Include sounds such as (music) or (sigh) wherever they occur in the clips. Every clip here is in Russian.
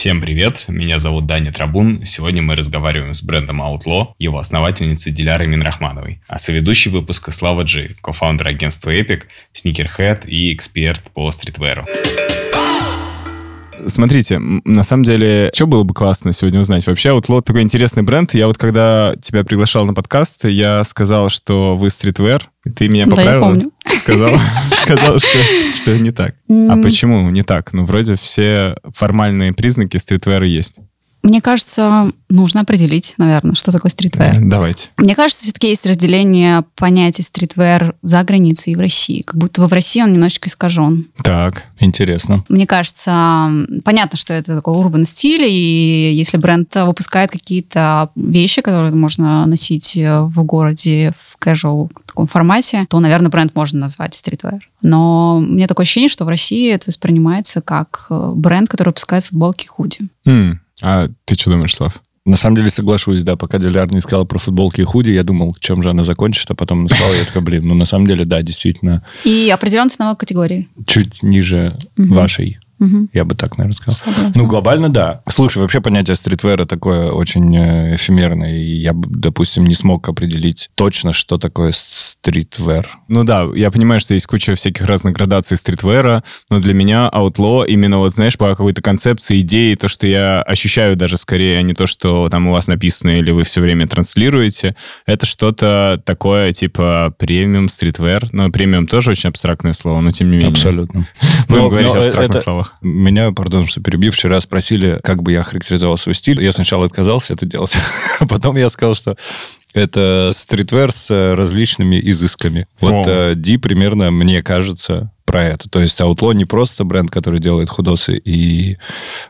Всем привет, меня зовут Даня Трабун. Сегодня мы разговариваем с брендом Outlaw, его основательницей Дилярой Минрахмановой, а соведущий выпуска Слава Gee, co-founder агентства ĒPICC, Sneakerhead и эксперт по стритверу. Смотрите, на самом деле, что было бы классно сегодня узнать? Вообще, Outlaw такой интересный бренд. Я вот когда тебя приглашал на подкаст, я сказал, что вы streetwear, ты меня поправила? Да, я помню. Сказал, (laughs) сказал, что, что не так. А почему не так? Ну, вроде все формальные признаки стритвера есть. Мне кажется, нужно определить, наверное, что такое streetwear. Давайте. Мне кажется, все-таки есть разделение понятия streetwear за границей и в России. Как будто бы в России он немножечко искажен. Так, интересно. Мне кажется, понятно, что это такой urban стиль, и если бренд выпускает какие-то вещи, которые можно носить в городе в casual таком формате, то, наверное, бренд можно назвать streetwear. Но мне такое ощущение, что в России это воспринимается как бренд, который выпускает футболки и худи. Mm. А ты что думаешь, Слав? На самом деле соглашусь, да. Пока Диляр не сказала про футболки и худи, я думал, чем же она закончит, а потом сказала, я такой, блин, ну на самом деле, да, действительно. И определенной ценовой категории. Чуть ниже угу. вашей. Угу. Я бы так, наверное, сказал. Согласна. Ну, глобально, да. Слушай, вообще понятие стритвера такое очень э, эфемерное. И я, допустим, не смог определить точно, что такое стритвер. Ну да, я понимаю, что есть куча всяких разных градаций стритвера, но для меня Outlaw именно вот, знаешь, по какой-то концепции, идеи, то, что я ощущаю даже скорее, а не то, что там у вас написано или вы все время транслируете, это что-то такое типа премиум streetwear. Но премиум тоже очень абстрактное слово, но тем не менее. Абсолютно. Будем говорить о абстрактных словах. Меня, пардон, что перебил, вчера спросили, как бы я характеризовал свой стиль. Я сначала отказался это делать, (laughs) а потом я сказал, что это streetwear с различными изысками. Вот э, Ди примерно, мне кажется, про это. То есть Outlaw не просто бренд, который делает худосы и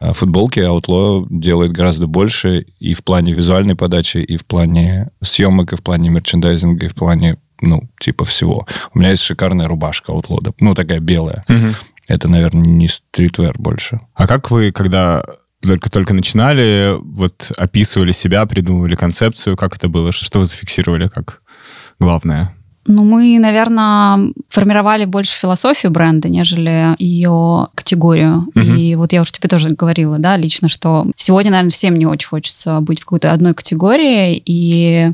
э, футболки, Outlaw делает гораздо больше и в плане визуальной подачи, и в плане съемок, и в плане мерчендайзинга, и в плане ну, типа всего. У меня есть шикарная рубашка Outlaw, ну, такая белая. Угу это, наверное, не стритвер больше. А как вы, когда только-только начинали, вот описывали себя, придумывали концепцию, как это было, что вы зафиксировали как главное? Ну, мы, наверное, формировали больше философию бренда, нежели ее категорию. Угу. И вот я уже тебе тоже говорила, да, лично, что сегодня, наверное, всем не очень хочется быть в какой-то одной категории. И,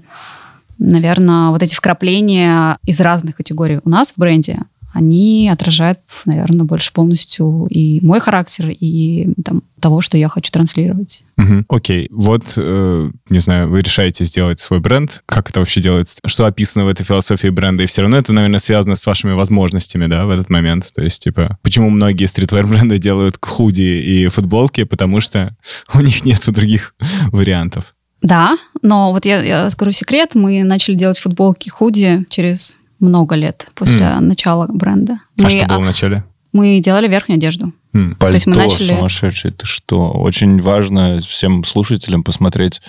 наверное, вот эти вкрапления из разных категорий у нас в бренде, они отражают, наверное, больше полностью и мой характер, и там, того, что я хочу транслировать. Угу. Окей, вот, э, не знаю, вы решаете сделать свой бренд. Как это вообще делается? Что описано в этой философии бренда? И все равно это, наверное, связано с вашими возможностями, да, в этот момент. То есть, типа, почему многие стритвер бренды делают худи и футболки? Потому что у них нет других вариантов. Да, но вот я, я скажу секрет, мы начали делать футболки худи через много лет после mm. начала бренда. А мы, что было в начале? Мы делали верхнюю одежду. Mm. Пальто То есть мы начали... сумасшедший, ты что? Очень важно всем слушателям посмотреть,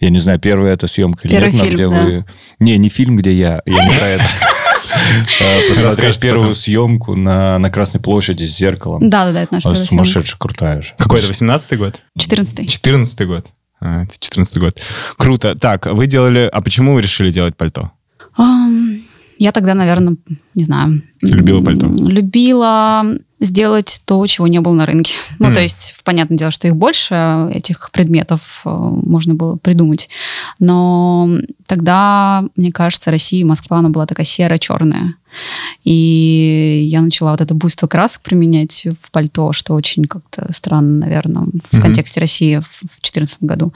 я не знаю, первая это съемка Первый или нет, фильм, где да. вы... Не, не фильм, где я, я не про это. (laughs) А, посмотреть первую съемку на, на Красной площади с зеркалом. Да, да, да, это наша Сумасшедшая, крутая же. Какой это, 18-й год? 14-й. 14-й год. А, это 14 год. Круто. Так, вы делали... А почему вы решили делать пальто? Um, я тогда, наверное, не знаю. Любила пальто? Любила сделать то, чего не было на рынке. Mm. (laughs) Ну, то есть, понятное дело, что их больше, этих предметов э, можно было придумать. Но тогда, мне кажется, Россия и Москва, она была такая серо-черная. И я начала вот это буйство красок применять в пальто, что очень как-то странно, наверное, в mm-hmm. контексте России в 2014 году.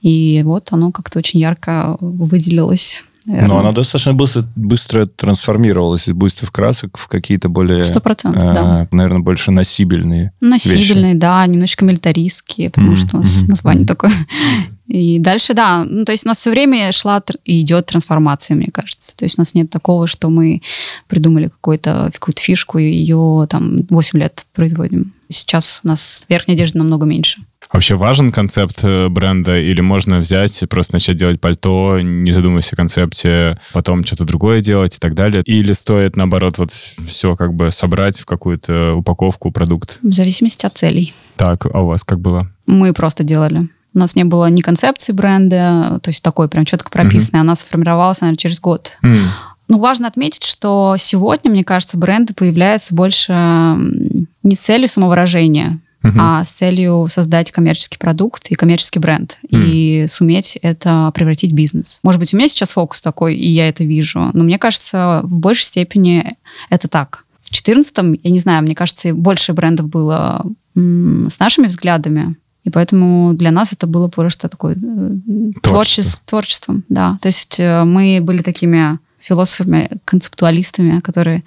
И вот оно как-то очень ярко выделилось Наверное. Но она достаточно быстро, быстро трансформировалась из буйств красок в какие-то более... Сто процентов, э, да. Наверное, больше носибельные Носибельные, вещи. да, немножечко милитаристские, потому mm-hmm. что у нас название mm-hmm. такое. И дальше, да, ну, то есть у нас все время шла и идет трансформация, мне кажется. То есть у нас нет такого, что мы придумали какую-то какую фишку и ее там 8 лет производим. Сейчас у нас верхняя одежда намного меньше. Вообще важен концепт э, бренда или можно взять, просто начать делать пальто, не задумываясь о концепте, потом что-то другое делать и так далее? Или стоит, наоборот, вот все как бы собрать в какую-то упаковку, продукт? В зависимости от целей. Так, а у вас как было? Мы просто делали. У нас не было ни концепции бренда, то есть такой прям четко прописанный, mm-hmm. она сформировалась, наверное, через год. Mm. Ну, важно отметить, что сегодня, мне кажется, бренды появляются больше не с целью самовыражения, угу. а с целью создать коммерческий продукт и коммерческий бренд, mm. и суметь это превратить в бизнес. Может быть, у меня сейчас фокус такой, и я это вижу, но мне кажется, в большей степени это так. В 2014 я не знаю, мне кажется, больше брендов было с нашими взглядами, и поэтому для нас это было просто такое э, творчество. творчеством. Да. То есть э, мы были такими философами, концептуалистами, которые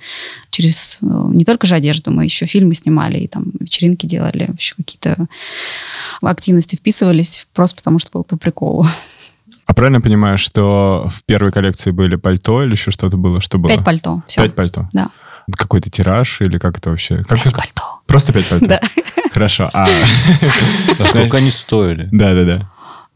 через э, не только же одежду, мы еще фильмы снимали, и там вечеринки делали, еще какие-то активности вписывались, просто потому что было по приколу. А правильно понимаю, что в первой коллекции были пальто или еще что-то было? Что было? Пять пальто. Все. Пять пальто? Да. Какой-то тираж или как это вообще? Как, пять пальто. Просто пять пальто? Да. Хорошо. А, а сколько они стоили? Да-да-да.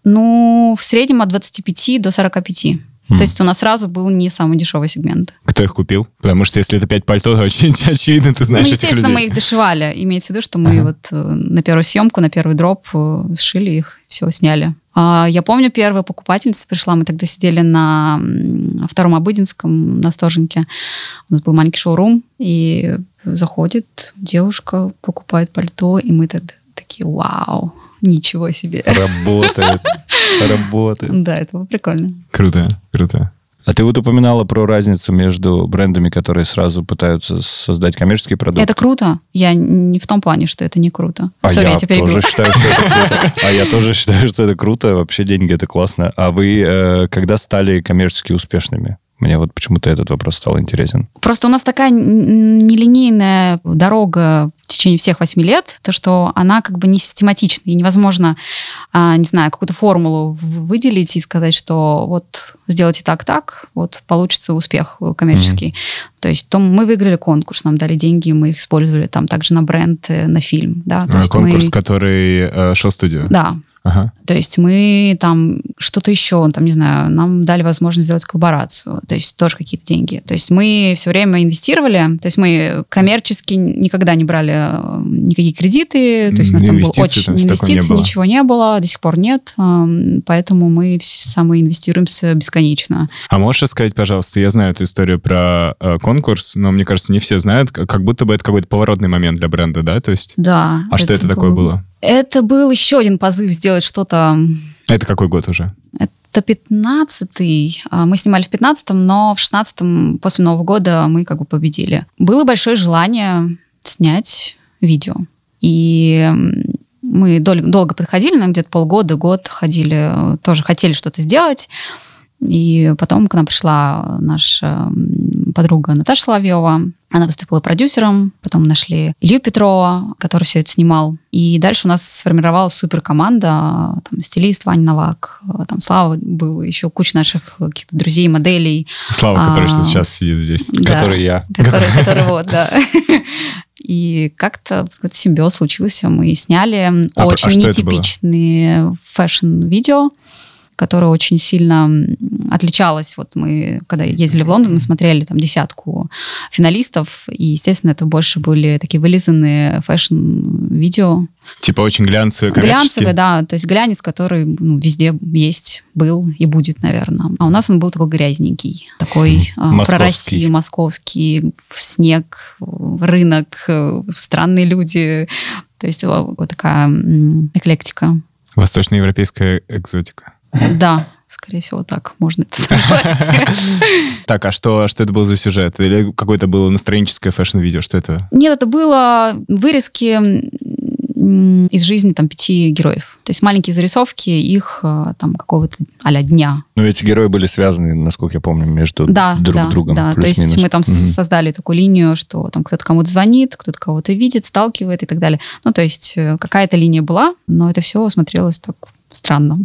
Ну, в среднем от 25 до 45. Mm. То есть у нас сразу был не самый дешевый сегмент. Кто их купил? Потому что если это 5 пальто, то очень (laughs) очевидно, ты знаешь Ну, естественно, мы их дошивали. Имеется в виду, что мы ага. вот э, на первую съемку, на первый дроп э, сшили их, все, сняли. А, я помню, первая покупательница пришла, мы тогда сидели на втором Обыденском, на Стоженке. У нас был маленький шоурум, и заходит девушка, покупает пальто, и мы тогда такие, вау, ничего себе. Работает, (laughs) работает. Да, это было прикольно. Круто, круто. А ты вот упоминала про разницу между брендами, которые сразу пытаются создать коммерческий продукт. Это круто. Я не в том плане, что это не круто. А Sorry, я, я тебя тоже считаю, что это круто. (laughs) А я тоже считаю, что это круто. Вообще деньги это классно. А вы э, когда стали коммерчески успешными? Мне вот почему-то этот вопрос стал интересен. Просто у нас такая нелинейная дорога в течение всех восьми лет, то, что она как бы не систематична, и невозможно, а, не знаю, какую-то формулу выделить и сказать, что вот сделайте так-так, вот получится успех коммерческий. Mm-hmm. То есть то мы выиграли конкурс, нам дали деньги, мы их использовали там также на бренд, э, на фильм. Да? То а, конкурс, мы... который э, шоу-студию? Да, Ага. То есть мы там что-то еще, там, не знаю, нам дали возможность сделать коллаборацию, то есть тоже какие-то деньги. То есть мы все время инвестировали, то есть мы коммерчески никогда не брали э, никакие кредиты, то есть у нас там был очень... Инвестиций не ничего не было, до сих пор нет, эм, поэтому мы самоинвестируемся бесконечно. А можешь сказать, пожалуйста, я знаю эту историю про э, конкурс, но мне кажется, не все знают, как будто бы это какой-то поворотный момент для бренда, да? То есть... Да. А что это такое было? Это был еще один позыв сделать что-то... Это какой год уже? Это 15-й. А, мы снимали в 15-м, но в 16-м, после Нового года, мы как бы победили. Было большое желание снять видео. И мы долго подходили, на где-то полгода, год ходили, тоже хотели что-то сделать. И потом к нам пришла наша подруга Наташа Соловьева. Она выступила продюсером, потом нашли Илью Петрова, который все это снимал. И дальше у нас сформировалась супер команда, там стилист Ваня Новак, там Слава был, еще куча наших каких-то друзей, моделей. Слава, который а, сейчас сидит здесь. Да, который я. (laughs) Который, который вот, да. (laughs) И как-то какой-то симбиоз случился. Мы сняли а, очень а нетипичные fashion-видео которая очень сильно отличалась. Вот мы, когда ездили в Лондон, мы смотрели там десятку финалистов, и, естественно, это больше были такие вылизанные фэшн-видео. Типа очень глянцевые, Глянцевые, да. То есть глянец, который ну, везде есть, был и будет, наверное. А у нас он был такой грязненький, такой московский. про Россию, московский, в снег, рынок, э, странные люди. То есть вот такая эклектика. Восточноевропейская экзотика. Да, скорее всего, так можно это назвать. Так, а что, что это был за сюжет? Или какое-то было настроенческое фэшн-видео? Что это? Нет, это было вырезки из жизни там пяти героев. То есть маленькие зарисовки их э, там какого-то а дня. Но эти герои были связаны, насколько я помню, между да, друг да, другом. Да, то есть мы там угу. создали такую линию, что там кто-то кому-то звонит, кто-то кого-то видит, сталкивает и так далее. Ну, то есть э, какая-то линия была, но это все смотрелось так странно.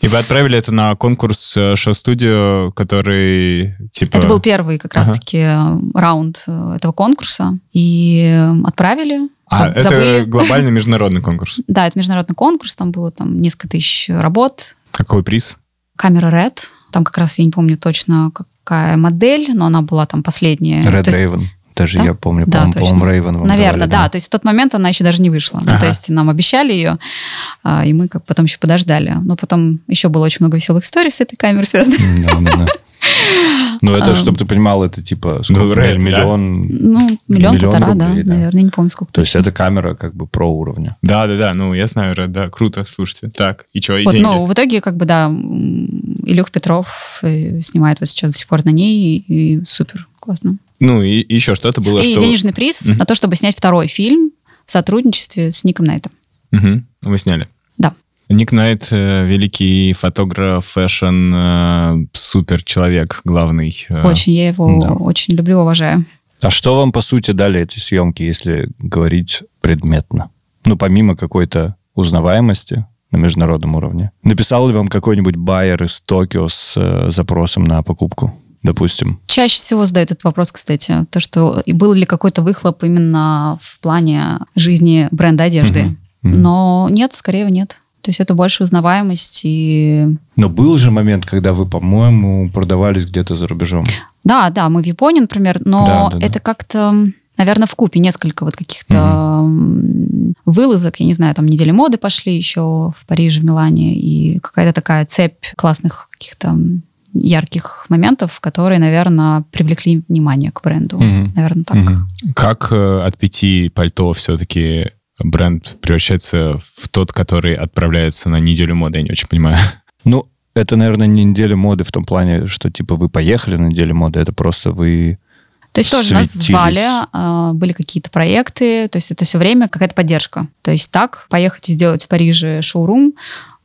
И вы отправили это на конкурс э, шоу-студио, который типа... Это был первый как ага. раз-таки э, раунд э, этого конкурса. И отправили. А, забыли. это глобальный (laughs) международный конкурс? Да, это международный конкурс. Там было там несколько тысяч работ. Какой приз? Камера Red. Там как раз я не помню точно, какая модель, но она была там последняя. Red Raven. Даже да? я помню, да, по-моему, по-моему Рейвен Наверное, говорили, да. да. То есть в тот момент она еще даже не вышла. Ага. Ну, то есть нам обещали ее, а, и мы как потом еще подождали. Но потом еще было очень много веселых историй с этой камерой связанных. Да, да, да. (laughs) Ну, это, чтобы ты понимал, это типа сколько, миллион? Ну, миллион-полтора, да, наверное, не помню, сколько. То есть это камера как бы про уровня. Да-да-да, ну, я знаю, да, круто, слушайте. Так, и что, и вот, Ну, в итоге, как бы, да, Илюха Петров э, снимает вот сейчас до сих пор на ней, и супер, классно. Ну, и еще что-то было, и что... денежный приз угу. на то, чтобы снять второй фильм в сотрудничестве с Ником Найтом. Угу. Вы сняли? Да. Ник Найт э, великий фотограф, fashion, э, супер человек главный. Э. Очень, я его да. очень люблю, уважаю. А что вам, по сути, дали эти съемки, если говорить предметно? Ну, помимо какой-то узнаваемости на международном уровне. Написал ли вам какой-нибудь байер из Токио с э, запросом на покупку? Допустим? Чаще всего задают этот вопрос, кстати. То, что был ли какой-то выхлоп именно в плане жизни бренда одежды. Uh-huh. Но нет, скорее нет. То есть это больше узнаваемость и... Но был же момент, когда вы, по-моему, продавались где-то за рубежом. Да, да, мы в Японии, например, но да, да, это да. как-то, наверное, в купе несколько вот каких-то угу. вылазок, я не знаю, там недели моды пошли еще в Париже, в Милане, и какая-то такая цепь классных каких-то ярких моментов, которые, наверное, привлекли внимание к бренду. Угу. Наверное, так. Угу. Как э, от пяти пальто все-таки бренд превращается в тот, который отправляется на неделю моды, я не очень понимаю. (laughs) Ну, это, наверное, не неделя моды в том плане, что, типа, вы поехали на неделю моды, это просто вы то есть тоже нас звали, а, были какие-то проекты, то есть это все время какая-то поддержка. То есть так, поехать и сделать в Париже шоурум,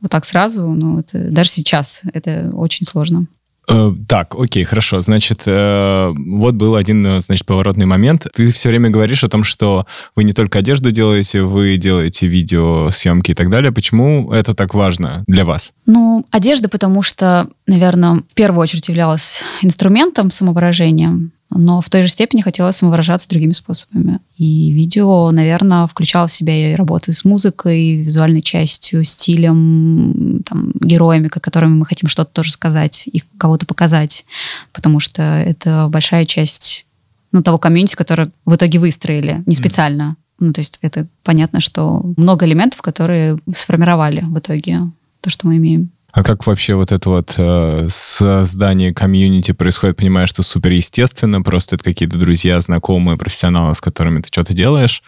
вот так сразу, ну, это, даже сейчас это очень сложно. Э, так, окей, хорошо. Значит, э, вот был один, э, значит, поворотный момент. Ты все время говоришь о том, что вы не только одежду делаете, вы делаете видео, съемки и так далее. Почему это так важно для вас? Ну, одежда, потому что, наверное, в первую очередь являлась инструментом самовыражения но в той же степени хотелось самовыражаться другими способами. И видео, наверное, включало в себя и работу с музыкой, визуальной частью, стилем, там, героями, которыми мы хотим что-то тоже сказать и кого-то показать, потому что это большая часть ну, того комьюнити, которое в итоге выстроили, не специально. Mm. Ну, то есть это понятно, что много элементов, которые сформировали в итоге то, что мы имеем. А как вообще вот это вот э, создание комьюнити происходит? Понимаешь, что супер естественно, просто это какие-то друзья, знакомые, профессионалы, с которыми ты что-то делаешь,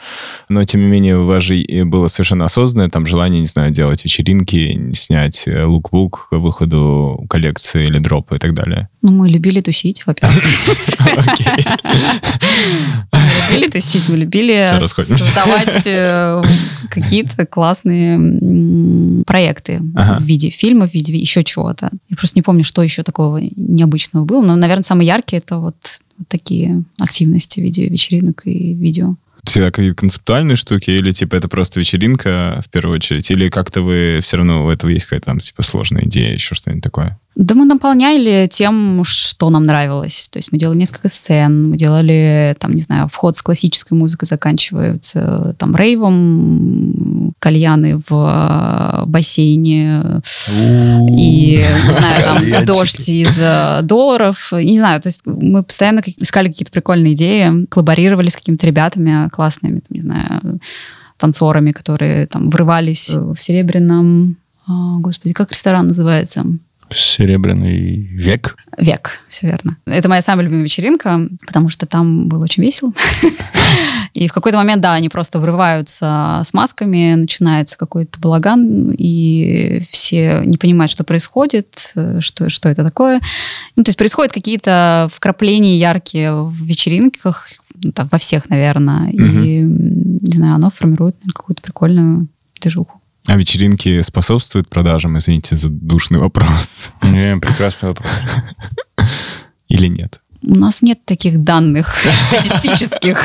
но тем не менее у вас же было совершенно осознанное там желание, не знаю, делать вечеринки, снять э, лукбук к выходу коллекции или дропа и так далее. Ну, мы любили тусить, во-первых. (laughs) Любили тусить, мы любили создавать э, какие-то классные проекты в виде фильмов, виде еще чего-то. Я просто не помню, что еще такого необычного было. Но, наверное, самые яркие это вот, вот такие активности в виде вечеринок и видео всегда какие-то концептуальные штуки, или типа это просто вечеринка в первую очередь, или как-то вы все равно у этого есть какая-то там типа сложная идея, еще что-нибудь такое? Да мы наполняли тем, что нам нравилось. То есть мы делали несколько сцен, мы делали, там, не знаю, вход с классической музыкой заканчивается там рейвом, кальяны в э, бассейне и, не знаю, там дождь из э, долларов. Не знаю, то есть мы постоянно искали какие-то прикольные идеи, коллаборировали с какими-то ребятами классными, там, не знаю, танцорами, которые там врывались в Серебряном... А, господи, как ресторан называется? Серебряный век. Век, все верно. Это моя самая любимая вечеринка, потому что там было очень весело. И в какой-то момент, да, они просто врываются с масками, начинается какой-то балаган, и все не понимают, что происходит, что, что это такое. Ну, то есть происходят какие-то вкрапления яркие в вечеринках, ну, так, во всех, наверное, и, не знаю, оно формирует какую-то прикольную движуху. А вечеринки способствуют продажам? Извините за душный вопрос. Не, прекрасный вопрос. Или нет? У нас нет таких данных (laughs) статистических.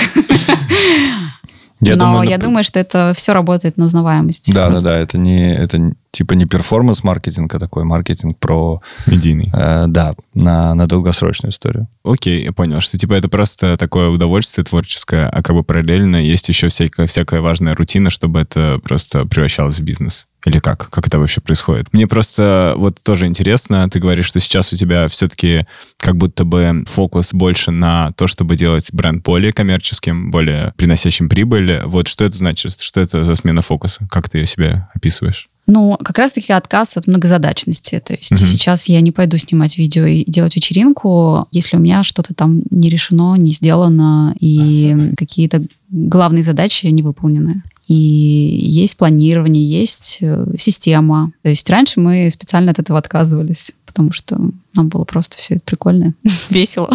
Я Но думаю, я думаю, что это все работает на узнаваемость. Да, просто. да, да. Это не это типа не перформанс-маркетинг, а такой маркетинг про... Медийный. Э, да, на, на долгосрочную историю. Окей, я понял, что типа это просто такое удовольствие творческое, а как бы параллельно есть еще всякая, всякая важная рутина, чтобы это просто превращалось в бизнес. Или как? Как это вообще происходит? Мне просто вот тоже интересно, ты говоришь, что сейчас у тебя все-таки как будто бы фокус больше на то, чтобы делать бренд более коммерческим, более приносящим прибыль. Вот что это значит? Что это за смена фокуса? Как ты ее себе описываешь? Ну, как раз-таки отказ от многозадачности. То есть Мгм. сейчас я не пойду снимать видео и делать вечеринку, если у меня что-то там не решено, не сделано, и какие-то главные задачи не выполнены. И есть планирование, есть э, система. То есть раньше мы специально от этого отказывались, потому что нам было просто все это прикольно, (laughs) весело.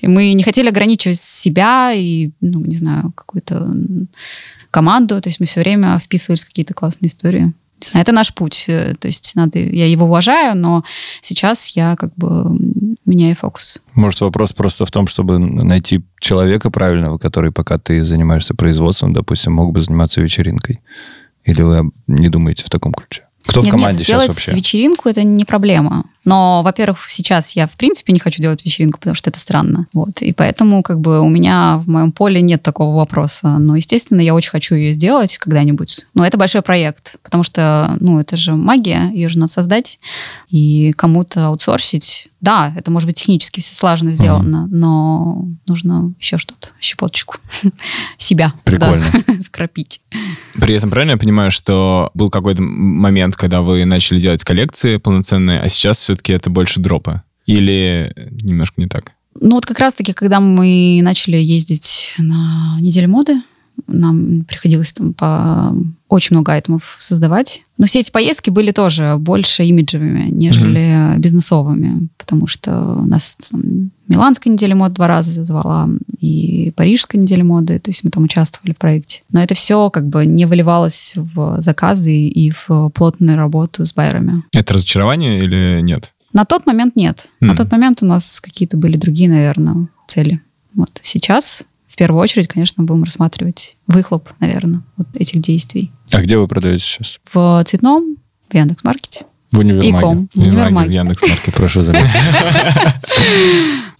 И мы не хотели ограничивать себя и, ну, не знаю, какую-то команду. То есть мы все время вписывались в какие-то классные истории. Это наш путь. Э, То есть надо, я его уважаю, но сейчас я как бы меняю фокус. Может, вопрос просто в том, чтобы найти человека правильного, который, пока ты занимаешься производством, допустим, мог бы заниматься вечеринкой? Или вы не думаете в таком ключе? Кто в Нет, команде нет, сейчас сделать вообще? вечеринку это не проблема. Но, во-первых, сейчас я в принципе не хочу делать вечеринку, потому что это странно. Вот. И поэтому как бы у меня в моем поле нет такого вопроса. Но, естественно, я очень хочу ее сделать когда-нибудь. Но это большой проект, потому что, ну, это же магия, ее же надо создать и кому-то аутсорсить. Да, это может быть технически все слаженно сделано, но нужно еще что-то, щепоточку (laughs) себя да, Прикольно. (laughs) вкрапить. При этом правильно я понимаю, что был какой-то момент, когда вы начали делать коллекции полноценные, а сейчас все-таки это больше дропы? Или немножко не так? Ну вот как раз-таки, когда мы начали ездить на неделю моды, нам приходилось там по очень много айтемов создавать. Но все эти поездки были тоже больше имиджевыми, нежели бизнесовыми, потому что нас там, Миланская неделя мод два раза звала, и Парижская неделя моды, то есть мы там участвовали в проекте. Но это все как бы не выливалось в заказы и в плотную работу с байерами. Это разочарование или нет? На тот момент нет. На Мгм. тот момент у нас какие-то были другие, наверное, цели. Вот сейчас, в первую очередь, конечно, будем рассматривать выхлоп, наверное, вот этих действий. А где вы продаете сейчас? В цветном, в Яндекс.Маркете В универмаге. В В универмаге. Яндекс.Маркет. Прошу заметить. (laughs)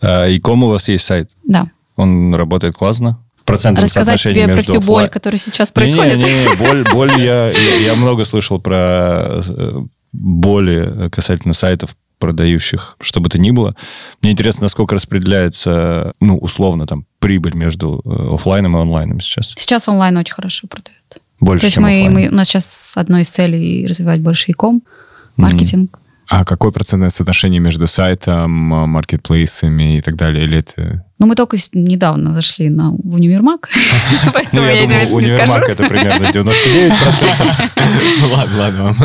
А, И ком у вас есть сайт? Да. Он работает классно? В процентном Рассказать тебе про всю боль, которая сейчас происходит. Не-не-не, боль, боль (laughs) я, я, я много слышал про э, боли касательно сайтов, продающих, что бы то ни было. Мне интересно, насколько распределяется, ну, условно, там, прибыль между э, оффлайном и онлайном сейчас. Сейчас онлайн очень хорошо продает. Больше, То есть мы, мы- у нас сейчас одной из целей развивать больше и-ком, маркетинг. А какое процентное соотношение между сайтом, а, маркетплейсами и так далее? Или это... Ну, мы только недавно зашли на универмаг, (laughs) Ну, поэтому я я тебе не универмаг это примерно 99%. Ну (laughs) ладно, ладно.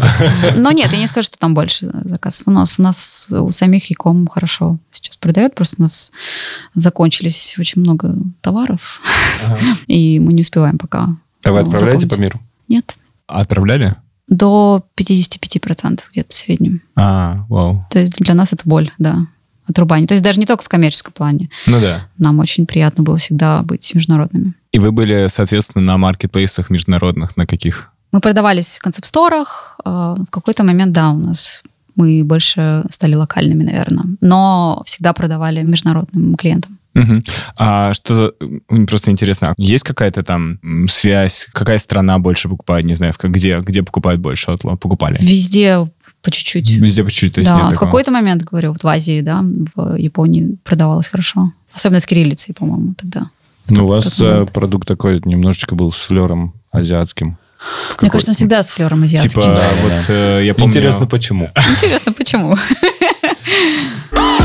Но нет, я не скажу, что там больше заказов. У нас, у нас у самих Яком хорошо сейчас продает, просто у нас закончились очень много товаров, (laughs) и мы не успеваем пока. А вы ну, отправляете по миру? Нет, Отправляли? До 55% где-то в среднем. А, вау. То есть для нас это боль, да, отрубание. То есть даже не только в коммерческом плане. Ну да. Нам очень приятно было всегда быть международными. И вы были, соответственно, на маркетплейсах международных, на каких? Мы продавались в концепт-сторах. э, В какой-то момент, да, у нас мы больше стали локальными, наверное. Но всегда продавали международным клиентам. Мгм. А что за... Просто интересно, а есть какая-то там связь? Какая страна больше покупает? Не знаю, где, где покупают больше Outlaw? Покупали? Везде по чуть-чуть. Везде по чуть-чуть, то есть да, в какой-то момент, говорю, вот в Азии, да, в Японии продавалось хорошо. Особенно с кириллицей, по-моему, тогда. Ну, у вас э, продукт такой немножечко был с флером азиатским. Мне кажется, он всегда с флером азиатским. Типа, Да, вот э, я помню... Интересно, почему? (laughs) Интересно, почему? (laughs)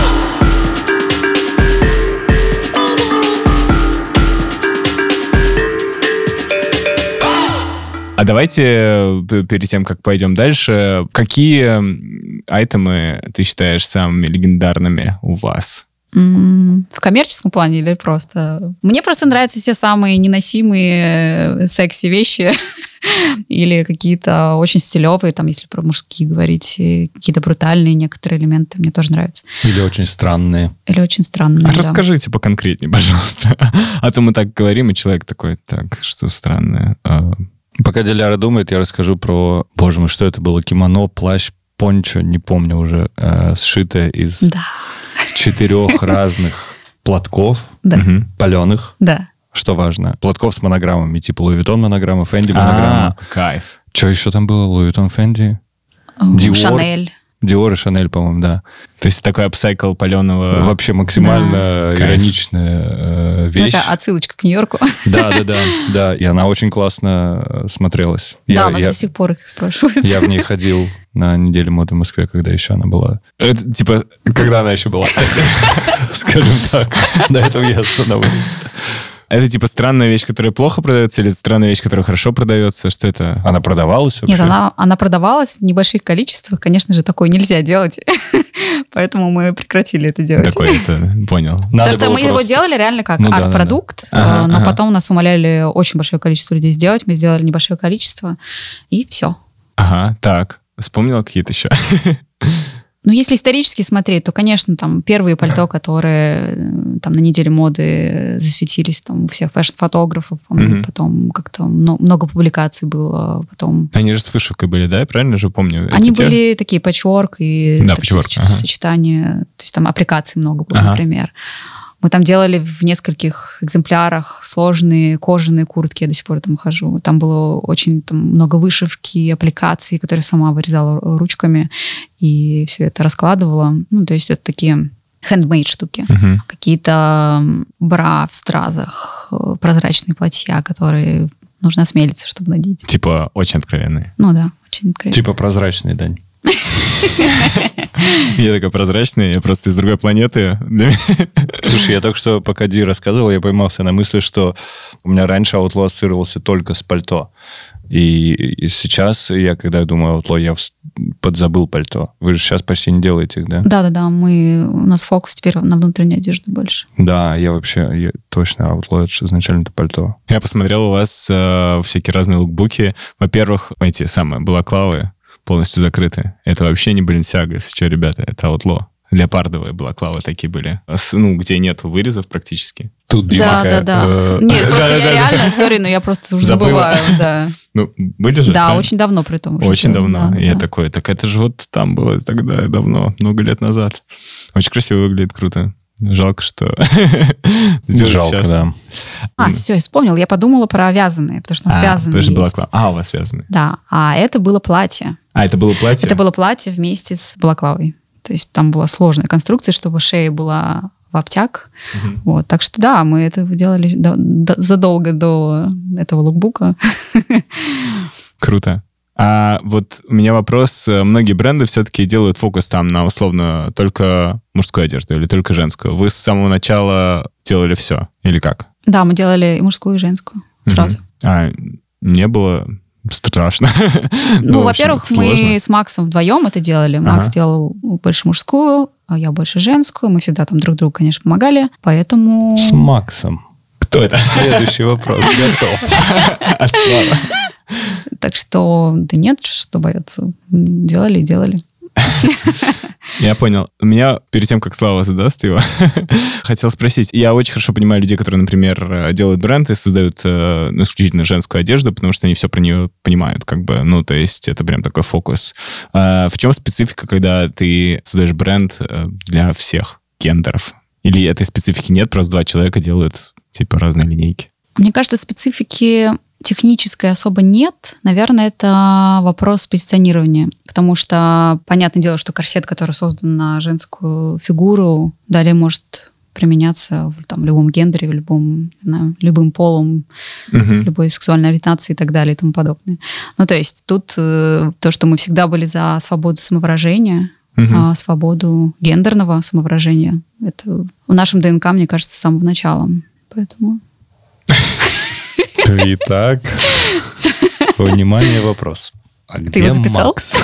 А давайте э, перед тем, как пойдем дальше, какие айтемы ты считаешь самыми легендарными у вас? В коммерческом плане или просто? Мне просто нравятся все самые неносимые э, секси вещи (laughs) или какие-то очень стилевые, там, если про мужские говорить, какие-то брутальные некоторые элементы мне тоже нравятся. Или очень странные. Или очень странные. А да. расскажите поконкретнее, (laughs) пожалуйста. А то мы так говорим, и человек такой, так, что странное. Пока Диляра думает, я расскажу про... Боже мой, что это было? Кимоно, плащ, пончо, не помню уже, э, сшитое из Да, четырех (laughs) разных платков да, мгм. паленых. да. Что важно? Платков с монограммами, типа Louis Vuitton монограмма, Fendi монограмма. А, кайф. Что еще там было? Louis Vuitton, Fendi? Dior. Шанель. Диор и Шанель, по-моему, да. То есть такой апсайкл паленого... Вообще максимально Да. ироничная э, вещь. Это отсылочка к Нью-Йорку. Да, да, да, (laughs) да. И она очень классно э, смотрелась. Да, Я- у нас я- до сих пор их спрашивают. Я в ней ходил на неделю моды в Москве, когда еще она была. Это, типа, Когда она еще была. (laughs) Скажем так. (laughs) На этом я остановился. Это типа странная вещь, которая плохо продается, или это странная вещь, которая хорошо продается? Что это? Она продавалась вообще? Нет, она, она продавалась в небольших количествах. Конечно же, такое нельзя делать. (laughs) Поэтому мы прекратили это делать. Такой, это, понял. Надо Потому что мы его делали реально как Ну да, да, да. арт-продукт, э, но ага. потом нас умоляли очень большое количество людей сделать. Мы сделали небольшое количество, и все. Ага, так. Вспомнила какие-то еще? (laughs) Ну, если исторически смотреть, то, конечно, там первые пальто, которые э, там на неделе моды засветились там у всех фэшн-фотографов, помню, Мгм. потом как-то мно- много публикаций было, потом... Они же с вышивкой были, да? Я правильно же помню? Они Это те? были такие патчворк и Да, соч- ага. сочетания, то есть там аппликаций много было, Ага. например. Мы там делали в нескольких экземплярах сложные кожаные куртки, я до сих пор там хожу. Там было очень там, много вышивки, аппликаций, которые сама вырезала ру- ручками и все это раскладывала. Ну, то есть это такие handmade штуки. Мгм. Какие-то бра в стразах, э, прозрачные платья, которые нужно осмелиться, чтобы надеть. Типа очень откровенные. Ну да, очень откровенно. Типа прозрачный, Дань. Я такой прозрачный, я просто из другой планеты. Слушай, я только что, пока Ди рассказывал, я поймался на мысли, что у меня раньше Outlaw ассоциировался только с пальто. И, и сейчас я, когда думаю Outlaw, я подзабыл пальто. Вы же сейчас почти не делаете их, да? Да-да-да, мы, у нас фокус теперь на внутреннюю одежду больше. Да, я вообще я точно Outlaw, это же изначально это пальто. Я посмотрел у вас э, всякие разные лукбуки. Во-первых, эти самые балаклавы полностью закрыты. Это вообще не Balenciaga, если что, ребята, это Outlaw. Леопардовые балаклавы такие были. Ну, где нет вырезов практически. Тут Да, да, да. э, Нет, просто я (laughs) реально, сори, но я просто уже забываю, да. Ну, были же? Да, очень давно при том. Очень давно. я такой, так это же вот там было тогда, давно, много лет назад. Очень красиво выглядит, круто. Жалко, что... (laughs) Жалко, да. А, все, я вспомнил. Я подумала про вязаные, потому что у нас А, балаклава. А, у вас связаны. Да, а это было платье. А, это было платье? Это было платье вместе с балаклавой. То есть там была сложная конструкция, чтобы шея была в обтяг. Мгм. Вот, так что да, мы это делали до- до- задолго до этого лукбука. (laughs) Круто. А вот у меня вопрос. Многие бренды все-таки делают фокус там на условно только мужскую одежду или только женскую. Вы с самого начала делали все? Или как? Да, мы делали и мужскую, и женскую сразу. Мгм. А не было страшно? Ну, общем, во-первых, мы с Максом вдвоем это делали. Макс делал больше мужскую, а я больше женскую. Мы всегда там друг другу, конечно, помогали. Поэтому... С Максом. Кто это? Следующий вопрос. Готов. Так что, да нет, что бояться. Делали и делали. Я понял. У меня, перед тем, как Слава задаст его, (laughs) хотел спросить. Я очень хорошо понимаю людей, которые, например, э, делают бренд и создают э, ну, исключительно женскую одежду, потому что они все про нее понимают, как бы, ну, то есть это прям такой фокус. А в чем специфика, когда ты создаешь бренд э, для всех гендеров? Или этой специфики нет, просто два человека делают, типа, разные линейки? Мне кажется, специфики технической особо нет. Наверное, это вопрос позиционирования. Потому что, понятное дело, что корсет, который создан на женскую фигуру, далее может применяться в там, любом гендере, в любом, знаю, любым полом, Мгм. любой сексуальной ориентации и так далее и тому подобное. Ну, то есть тут э, то, что мы всегда были за свободу самовыражения, Мгм. а свободу гендерного самовыражения, это в нашем ДНК, мне кажется, с самого начала. Поэтому (laughs) Итак, внимание, вопрос. А где его записал? Макс?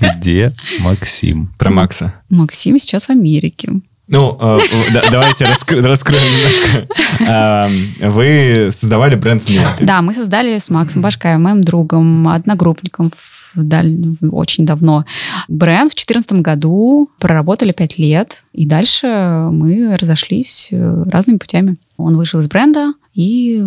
Где Максим? Про Макса. Максим сейчас в Америке. Ну, э, э, да- давайте раскр- раскроем немножко. Эм, Вы создавали бренд вместе. Да, мы создали с Максом Башкаевым, моим другом, одногруппником очень давно. Бренд в 2014 году проработали пять лет, и дальше мы разошлись э, разными путями. Он вышел из бренда и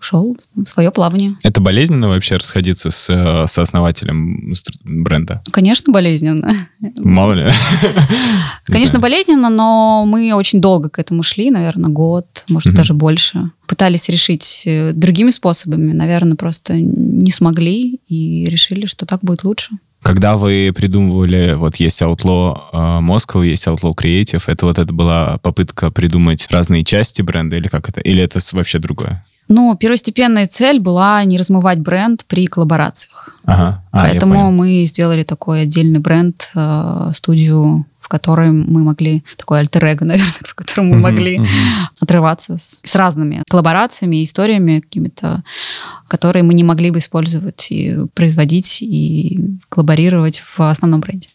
ушел в свое плавание. Это болезненно вообще расходиться с э, сооснователем стр- бренда? Конечно, болезненно. Мало ли. (laughs) Не Конечно, болезненно, но мы очень долго к этому шли, наверное, год, может, Мгм. даже больше. Пытались решить э, другими способами, наверное, просто не смогли и решили, что так будет лучше. Когда вы придумывали, вот есть Outlaw э, Moscow, есть Outlaw Creative, это вот это была попытка придумать разные части бренда или как это? Или это вообще другое? Ну, первостепенная цель была не размывать бренд при коллаборациях. Ага. А, Поэтому мы сделали такой отдельный бренд, э, студию, в которой мы могли, такой альтер (laughs) наверное, в котором мы могли отрываться с, с разными коллаборациями, историями какими-то, которые мы не могли бы использовать и производить, и коллаборировать в основном бренде.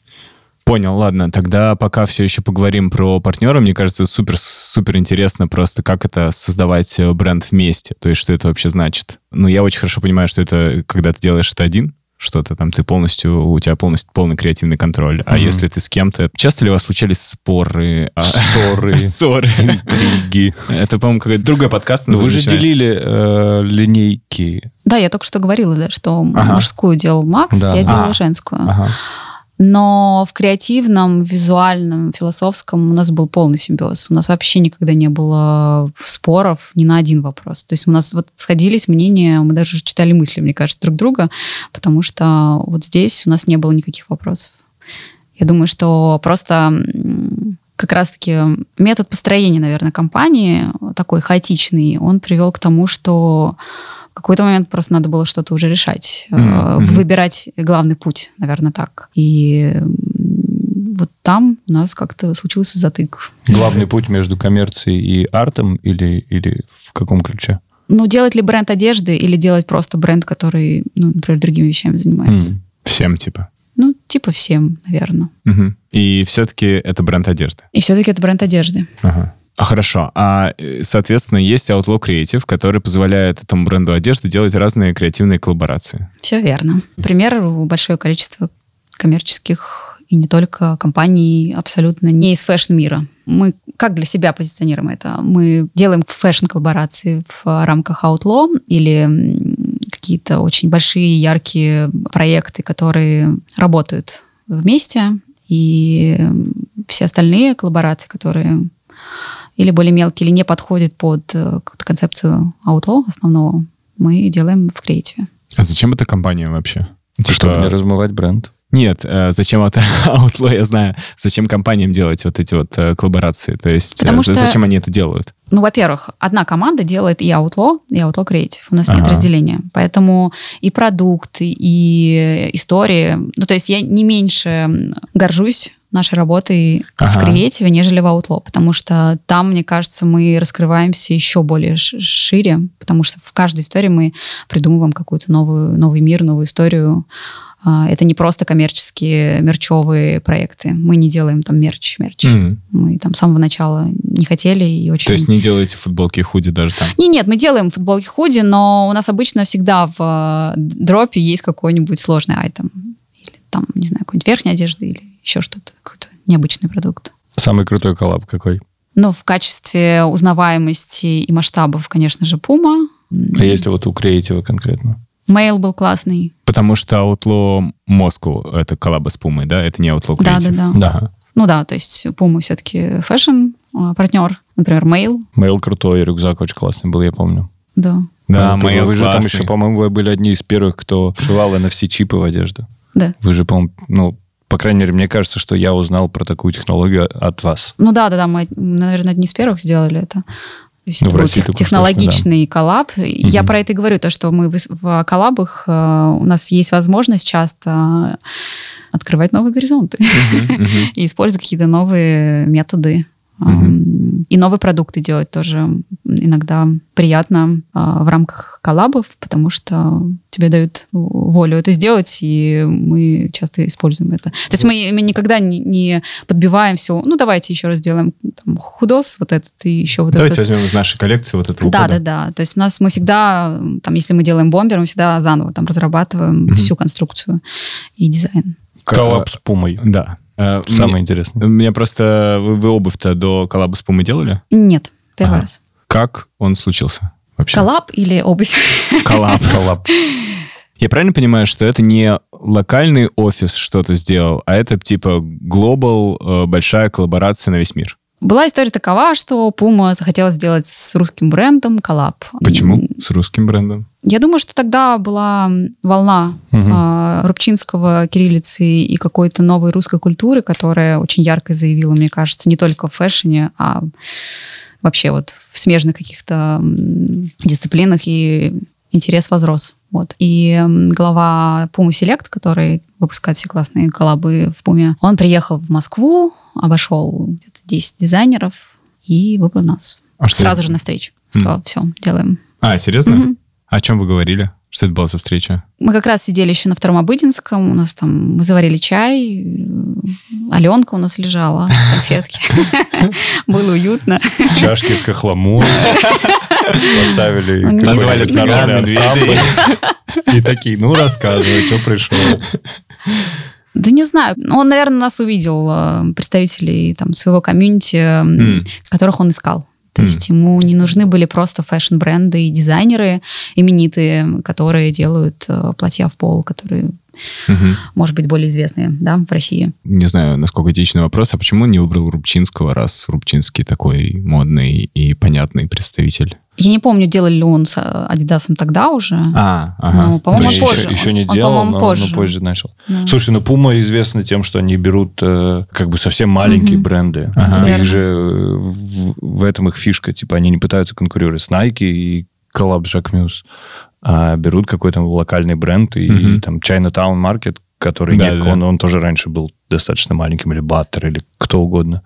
Понял, ладно. Тогда пока все еще поговорим про партнера. Мне кажется, супер, супер интересно просто, как это создавать э, бренд вместе. То есть, что это вообще значит. Ну, я очень хорошо понимаю, что это, когда ты делаешь это один, что-то там, ты полностью, у тебя полностью полный креативный контроль. А mm-hmm. если ты с кем-то... Часто ли у вас случались споры? А, ссоры. (laughs) Ссоры. Интриги. Это, по-моему, какой-то другой подкаст. Но вы же делили э, линейки. Да, я только что говорила, да, что мужскую делал Макс, я делала женскую. Но в креативном, визуальном, философском у нас был полный симбиоз. У нас вообще никогда не было споров ни на один вопрос. То есть у нас вот сходились мнения, мы даже читали мысли, мне кажется, друг друга, потому что вот здесь у нас не было никаких вопросов. Я думаю, что просто как раз-таки метод построения, наверное, компании такой хаотичный, он привел к тому, что какой-то момент просто надо было что-то уже решать, mm-hmm. выбирать главный путь, наверное, так. И вот там у нас как-то случился затык. Главный путь между коммерцией и артом или, или в каком ключе? Ну, делать ли бренд одежды или делать просто бренд, который, ну, например, другими вещами занимается? Mm. Всем, типа? Ну, типа всем, наверное. Угу. И все-таки это бренд одежды? И все-таки это бренд одежды. Ага. А хорошо. А, э, соответственно, есть Outlaw Creative, который позволяет этому бренду одежды делать разные креативные коллаборации. Все верно. Например, большое количество коммерческих и не только компаний абсолютно не из fashion-мира. Мы как для себя позиционируем это? Мы делаем fashion-коллаборации в рамках Outlaw или какие-то очень большие, яркие проекты, которые работают вместе, и все остальные коллаборации, которые или более мелкий, или не подходит под э, концепцию Outlaw основного, мы делаем в креативе. А зачем эта компания вообще? Типа... Чтобы не размывать бренд. Нет, э, зачем это (laughs) Outlaw, я знаю. Зачем компаниям делать вот эти вот э, коллаборации? То есть Потому что, зачем они это делают? Ну, во-первых, одна команда делает и Outlaw, и Outlaw Creative. У нас ага. нет разделения. Поэтому и продукт, и истории... Ну, то есть я не меньше горжусь нашей работой ага. в креативе, нежели в Outlaw, потому что там, мне кажется, мы раскрываемся еще более шире, потому что в каждой истории мы придумываем какую-то новую, новый мир, новую историю. А, это не просто коммерческие мерчевые проекты. Мы не делаем там мерч, мерч. Mm. Мы там с самого начала не хотели и очень... То есть не делаете футболки худи даже там? Не, нет, мы делаем футболки худи, но у нас обычно всегда в э, дропе есть какой-нибудь сложный item. Или там, не знаю, какой-нибудь верхняя одежда или еще что-то, какой-то необычный продукт. Самый крутой коллаб какой? Ну, в качестве узнаваемости и масштабов, конечно же, Puma. А если вот у креатива конкретно? Mail был классный. Потому что Outlaw Moscow — это коллаба с Puma, да? Это не Outlaw Creative. Да, да, да. да. Ну да, то есть Puma все-таки fashion а, партнер, например, Mail. Mail крутой, рюкзак очень классный был, я помню. Да. Да, ну, Mail Вы же там еще, по-моему, вы были одни из первых, кто шивал NFC-чипы в одежду. Да. Вы же, по-моему, ну, по крайней мере, мне кажется, что я узнал про такую технологию от вас. Ну да, да, да, мы, наверное, одни из первых сделали это. То есть ну, это был тех, технологичный да. коллаб. Угу. Я про это и говорю, то, что мы в, в коллабах, э, у нас есть возможность часто открывать новые горизонты (laughs) и использовать какие-то новые методы И новые продукты делать тоже иногда приятно а, в рамках коллабов, потому что тебе дают волю это сделать, и мы часто используем это. То есть мы, мы никогда не, не подбиваем все, ну давайте еще раз сделаем там, худос вот этот и еще вот давайте этот. Давайте возьмем из нашей коллекции вот это. Да, да, да. То есть у нас мы всегда, там, если мы делаем бомбер, мы всегда заново там разрабатываем угу. всю конструкцию и дизайн. Коллаб с Пумой. Да. Э, Самое мне, интересное. У меня просто... Вы, вы обувь-то до коллаба с Пумой делали? Нет, первый ага. раз. Как он случился вообще? Коллаб или обувь? Коллаб. Коллаб. Я правильно понимаю, что это не локальный офис что-то сделал, а это типа global, э, большая коллаборация на весь мир? Была история такова, что Puma захотела сделать с русским брендом коллаб. Почему с русским брендом? Я думаю, что тогда была волна Мгм. а, рубчинского кириллицы и какой-то новой русской культуры, которая очень ярко заявила, мне кажется, не только в фэшне, а вообще вот в смежных каких-то дисциплинах и интерес возрос. Вот. И глава Puma Select, который выпускает все классные коллабы в Пуме, он приехал в Москву, обошел где-то 10 дизайнеров и выбрал нас. А что Сразу же на встречу. Сказал, все, делаем. А, серьезно? Мгм. О чем вы говорили? Что это была за встреча? Мы как раз сидели еще на втором Обыденском, у нас там, мы заварили чай, Аленка у нас лежала, конфетки. (laughs) Было уютно. Чашки с хохлому. Поставили нет. народный ансамбль. (laughs) И такие, ну, рассказывай, что пришел. Да не знаю, Ну, он, наверное, нас увидел, э, представителей там своего комьюнити, М. которых он искал. То М. есть ему не нужны были просто фэшн-бренды и дизайнеры именитые, которые делают э, платья в пол, которые, Мгм. может быть, более известные да, в России. Не знаю, насколько этичный вопрос, а почему он не выбрал Рубчинского, раз Рубчинский такой модный и понятный представитель? Я не помню, делали ли он с э, Адидасом тогда уже. А, ага. Ну, по-моему, он позже. Еще, еще не Он, делал, но, позже. но позже начал. Да. Слушай, ну Puma известна тем, что они берут э, как бы совсем маленькие Мгм. бренды. Ага. Их же э, в, в этом их фишка. Типа они не пытаются конкурировать с Nike и коллаб Muse, а берут какой-то локальный бренд и Мгм. там Chinatown Market, который Да, не- да. он, он тоже раньше был достаточно маленьким, или Butter, или кто угодно.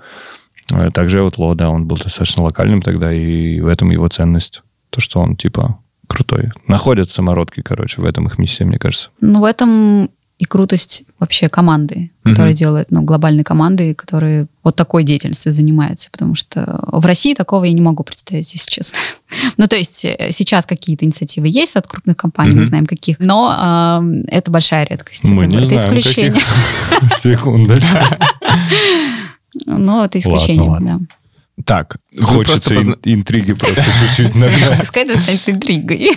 Э, Также Outlaw, да, он был достаточно локальным тогда, и в этом его ценность. То, что он, типа, крутой. Находят самородки, короче, в этом их миссия, мне кажется. Ну, в этом и крутость вообще команды, которая Мгм. делает, ну, глобальной команды, которые вот такой деятельностью занимаются. Потому что в России такого я не могу представить, если честно. (laughs) Ну, то есть э, сейчас какие-то инициативы есть от крупных компаний, мы Мгм. знаем каких, но ам, это большая редкость. Мы это, не это знаем, исключение. (laughs) (laughs) Секундочку. Ну, это исключение, ладно. да. Так, вы Хочется просто позна- ин- интриги просто чуть-чуть нагнать. Пускай это останется интригой.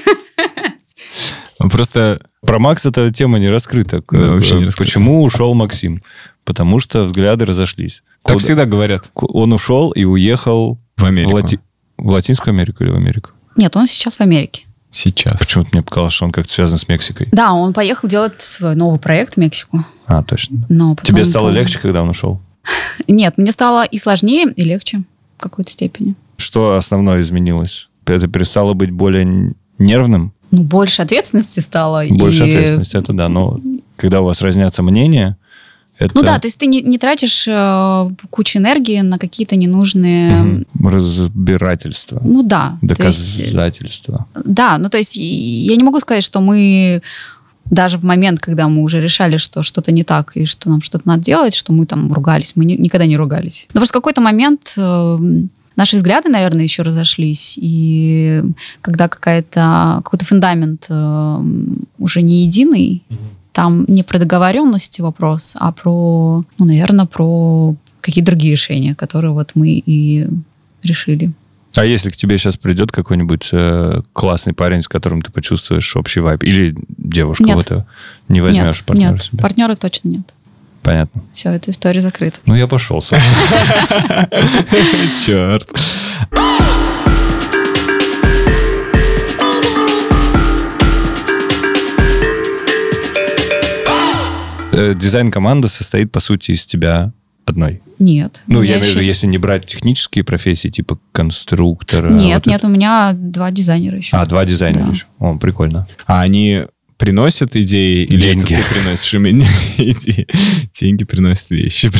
Просто Про Макса эта тема не раскрыта. Да, вообще не раскрыта. Почему ушел Максим? Потому что взгляды разошлись. так Куда- всегда говорят Он ушел и уехал в в, Америку. Лати- в Латинскую Америку или в Америку? Нет, он сейчас в Америке. Сейчас. Почему-то мне показалось, что он как-то связан с Мексикой. Да, он поехал делать свой новый проект в Мексику. А, точно. Но потом, Тебе стало по- легче, когда он ушел? (laughs) Нет, мне стало и сложнее, и легче в какой-то степени. Что основное изменилось? Это перестало быть более нервным? Ну, больше ответственности стало. Больше и- ответственности, это да. Но когда у вас разнятся мнения, это Ну да, то есть ты не, не тратишь э, кучу энергии на какие-то ненужные... мгм, разбирательство, Ну да. то есть, да, ну то есть я не могу сказать, что мы даже в момент, когда мы уже решали, что что-то не так и что нам что-то надо делать, что мы там ругались. Мы ни- никогда не ругались. Но просто в какой-то момент э, наши взгляды, наверное, еще разошлись. И когда какая-то, какой-то фундамент э, уже не единый, там не про договоренности вопрос, а про, ну, наверное, про какие-то другие решения, которые вот мы и решили. А если к тебе сейчас придет какой-нибудь э, классный парень, с которым ты почувствуешь общий вайб, или девушка, Нет. вот это, не возьмешь нет, партнера нет, себе? партнера точно нет. Понятно. Все, эта история закрыта. Ну, я пошел, собственно. (laughs) Черт. Э, Дизайн-команда состоит, по сути, из тебя одной. Нет. Ну, я имею в виду, если не брать технические профессии, типа конструктора. Нет, вот нет, у меня два дизайнера еще. это. А, два дизайнера Да. еще. О, прикольно. А они приносят идеи или Деньги. это ты приносишь им (laughs) идеи? Деньги приносят вещи.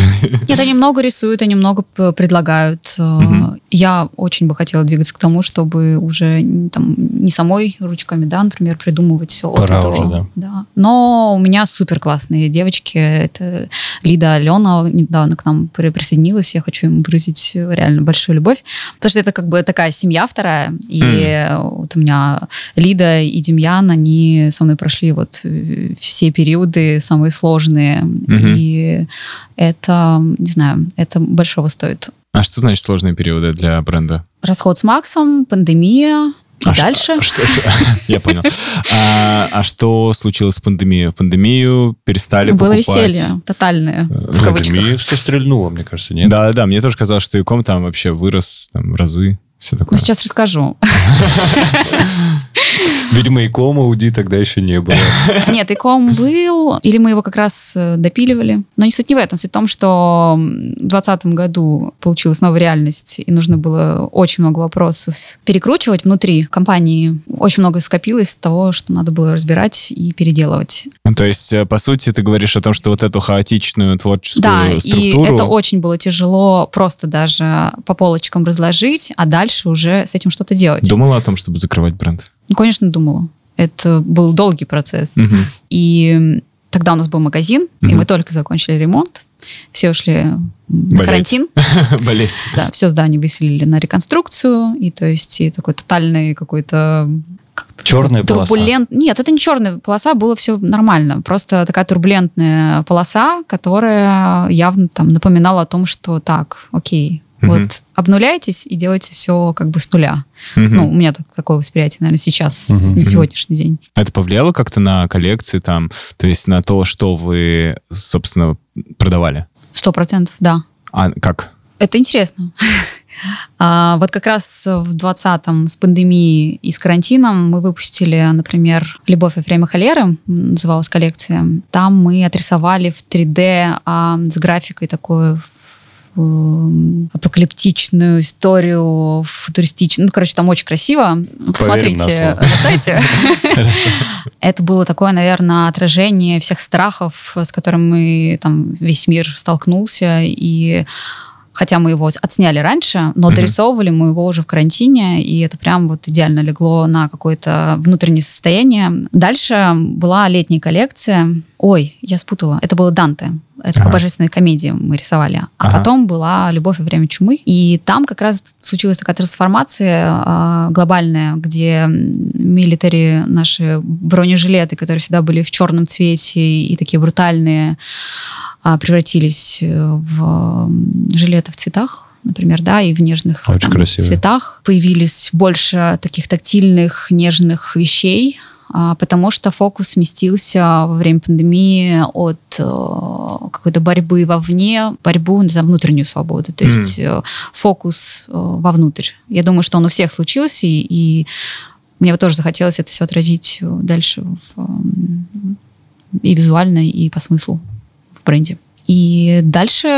Нет, они много рисуют, они много предлагают. Мгм. Я очень бы хотела двигаться к тому, чтобы уже там, не самой ручками, да, например, придумывать все Пора от уже, да. Но у меня супер классные девочки. Это Лида Алена недавно к нам при- присоединилась. Я хочу им выразить реально большую любовь. Потому что это как бы такая семья вторая. И вот у меня Лида и Демьян, они со мной прошли вот э, все периоды самые сложные. И это, не знаю, это большого стоит. А что значит сложные периоды для бренда? Расход с Максом, пандемия. И А дальше... а что- что- (laughs) я понял. А а что случилось в пандемию? В пандемию перестали Было покупать... веселье тотальное, в В кавычках. пандемии все стрельнуло, мне кажется, нет? Да, да, мне тоже казалось, что иком там вообще вырос там, в разы. Все Ну, такое. сейчас расскажу. (laughs) Видимо, и кома Ауди тогда еще не было. (laughs) Нет, иком был, или мы его как раз э, допиливали. Но не суть не в этом. Суть в том, что в 2020 году получилась новая реальность, и нужно было очень много вопросов перекручивать внутри компании. Очень много скопилось того, что надо было разбирать и переделывать. Ну, То есть, э, по сути, ты говоришь о том, что вот эту хаотичную творческую Да, и структуру... это очень было тяжело просто даже по полочкам разложить, а дальше уже с этим что-то делать. Думала о том, чтобы закрывать бренд? Ну, конечно, думала. Это был долгий процесс. Мгм. И тогда у нас был магазин, и Мгм. мы только закончили ремонт. Все ушли м, на Болеть. карантин. (laughs) Болеть. Да, все здание выселили на реконструкцию. И то есть и такой тотальный какой-то Черная полоса. турбулент... Нет, это не черная полоса, было все нормально. Просто такая турбулентная полоса, которая явно там напоминала о том, что так, окей, Мгм. вот обнуляйтесь и делайте все как бы с нуля. Мгм. Ну, у меня так- такое восприятие, наверное, сейчас, на Мгм. сегодняшний день. Это повлияло как-то на коллекции там, то есть на то, что вы, собственно, продавали? Сто процентов, да. А как? Это интересно. (laughs) А, вот как раз в 20-м с пандемией и с карантином мы выпустили, например, «Любовь и время холеры», называлась коллекция. Там мы отрисовали в 3D а, с графикой такой м, апокалиптичную историю, футуристичную. Ну, короче, там очень красиво. Посмотрите на слово. на сайте. (laughs) Это было такое, наверное, отражение всех страхов, с которыми там весь мир столкнулся. И хотя мы его отсняли раньше, но дорисовывали мы его уже в карантине, и это прям вот идеально легло на какое-то внутреннее состояние. Дальше была летняя коллекция. Ой, я спутала. Это было Данте. Это по Ага. божественной комедии мы рисовали. А Ага. потом была «Любовь во время чумы». И там как раз случилась такая трансформация а, глобальная, где милитари, наши бронежилеты, которые всегда были в черном цвете и такие брутальные, а, превратились э, в м, жилеты в цветах например, да, и в нежных Очень красиво. цветах. Появились больше таких тактильных, нежных вещей, потому что фокус сместился во время пандемии от э, какой-то борьбы вовне, борьбу за внутреннюю свободу. То есть э, фокус э, вовнутрь. Я думаю, что он у всех случился, и, и мне вот тоже захотелось это все отразить дальше в, и визуально, и по смыслу в бренде. И дальше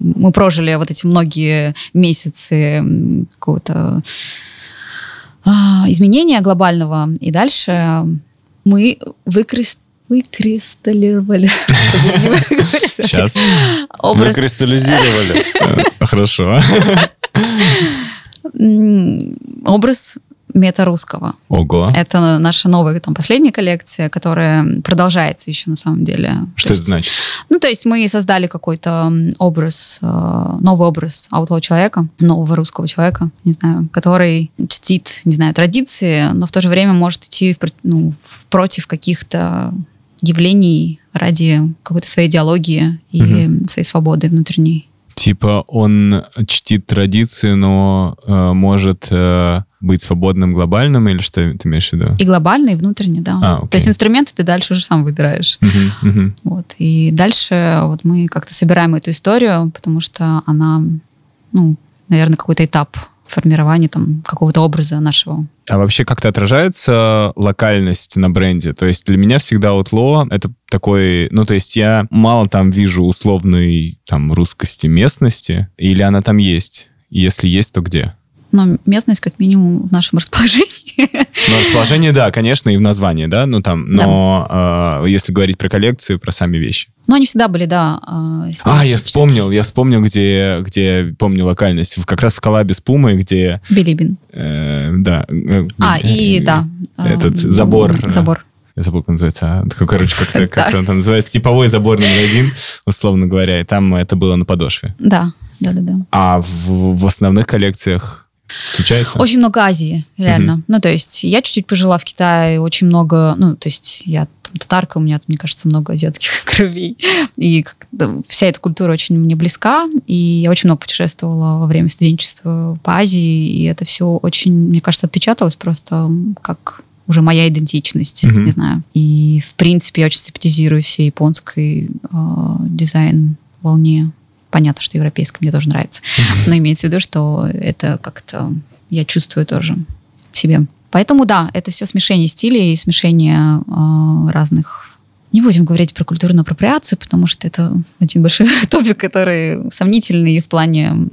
мы прожили вот эти многие месяцы какого-то а, изменения глобального, и дальше мы выкрис- выкристаллировали. Сейчас. Выкристаллизировали. (laughs) Хорошо. образ мета-русского. Ого. Это наша новая, там, последняя коллекция, которая продолжается еще на самом деле. Что То это есть, значит? Ну, то есть мы создали какой-то образ, э, новый образ аутлоу человека, нового русского человека, не знаю, который чтит, не знаю, традиции, но в то же время может идти в ну, против каких-то явлений ради какой-то своей идеологии и Мгм. своей свободы внутренней. Типа он чтит традиции, но э, может э, быть свободным глобальным, или что ты имеешь в виду? И глобально, и внутренне, да. А, То есть инструменты ты дальше уже сам выбираешь. Мгм, мгм. Вот. И дальше вот мы как-то собираем эту историю, потому что она, ну, наверное, какой-то этап формирования там какого-то образа нашего. А вообще как-то отражается локальность на бренде? То есть для меня всегда Outlaw — это такой... Ну, то есть я мало там вижу условной там русскости местности, или она там есть? Если есть, то где? Но местность как минимум в нашем расположении. Ну, расположение, да, конечно, и в названии, да, ну там, но э, если говорить про коллекцию, про сами вещи. Но они всегда были, да, э, А, я вспомнил, я вспомнил, где, где помню локальность. Как раз в коллабе с Пумой, где, Билибин. э, да. э, А, и э, да. э, Этот забор, э, Забор. Я забыл, как называется. А, короче, как-то, (laughs) как он там называется. Типовой забор номер один, условно говоря. И там это было на подошве. Да, да, да, да. А в, в основных коллекциях Случается? Очень много Азии, реально. Mm-hmm. Ну, то есть я чуть-чуть пожила в Китае, очень много, ну, то есть я там, татарка, у меня, мне кажется, много азиатских (laughs) кровей. И вся эта культура очень мне близка. И я очень много путешествовала во время студенчества по Азии, и это все очень, мне кажется, отпечаталось просто как уже моя идентичность, mm-hmm. не знаю. И, в принципе, я очень симпатизирую всей японской э, дизайн-волне. Понятно, что европейской мне тоже нравится. Но имеется в виду, что это как-то я чувствую тоже в себе. Поэтому да, это все смешение стилей и смешение э, разных не будем говорить про культурную апроприацию, потому что это один большой (laughs) топик, который сомнительный в плане,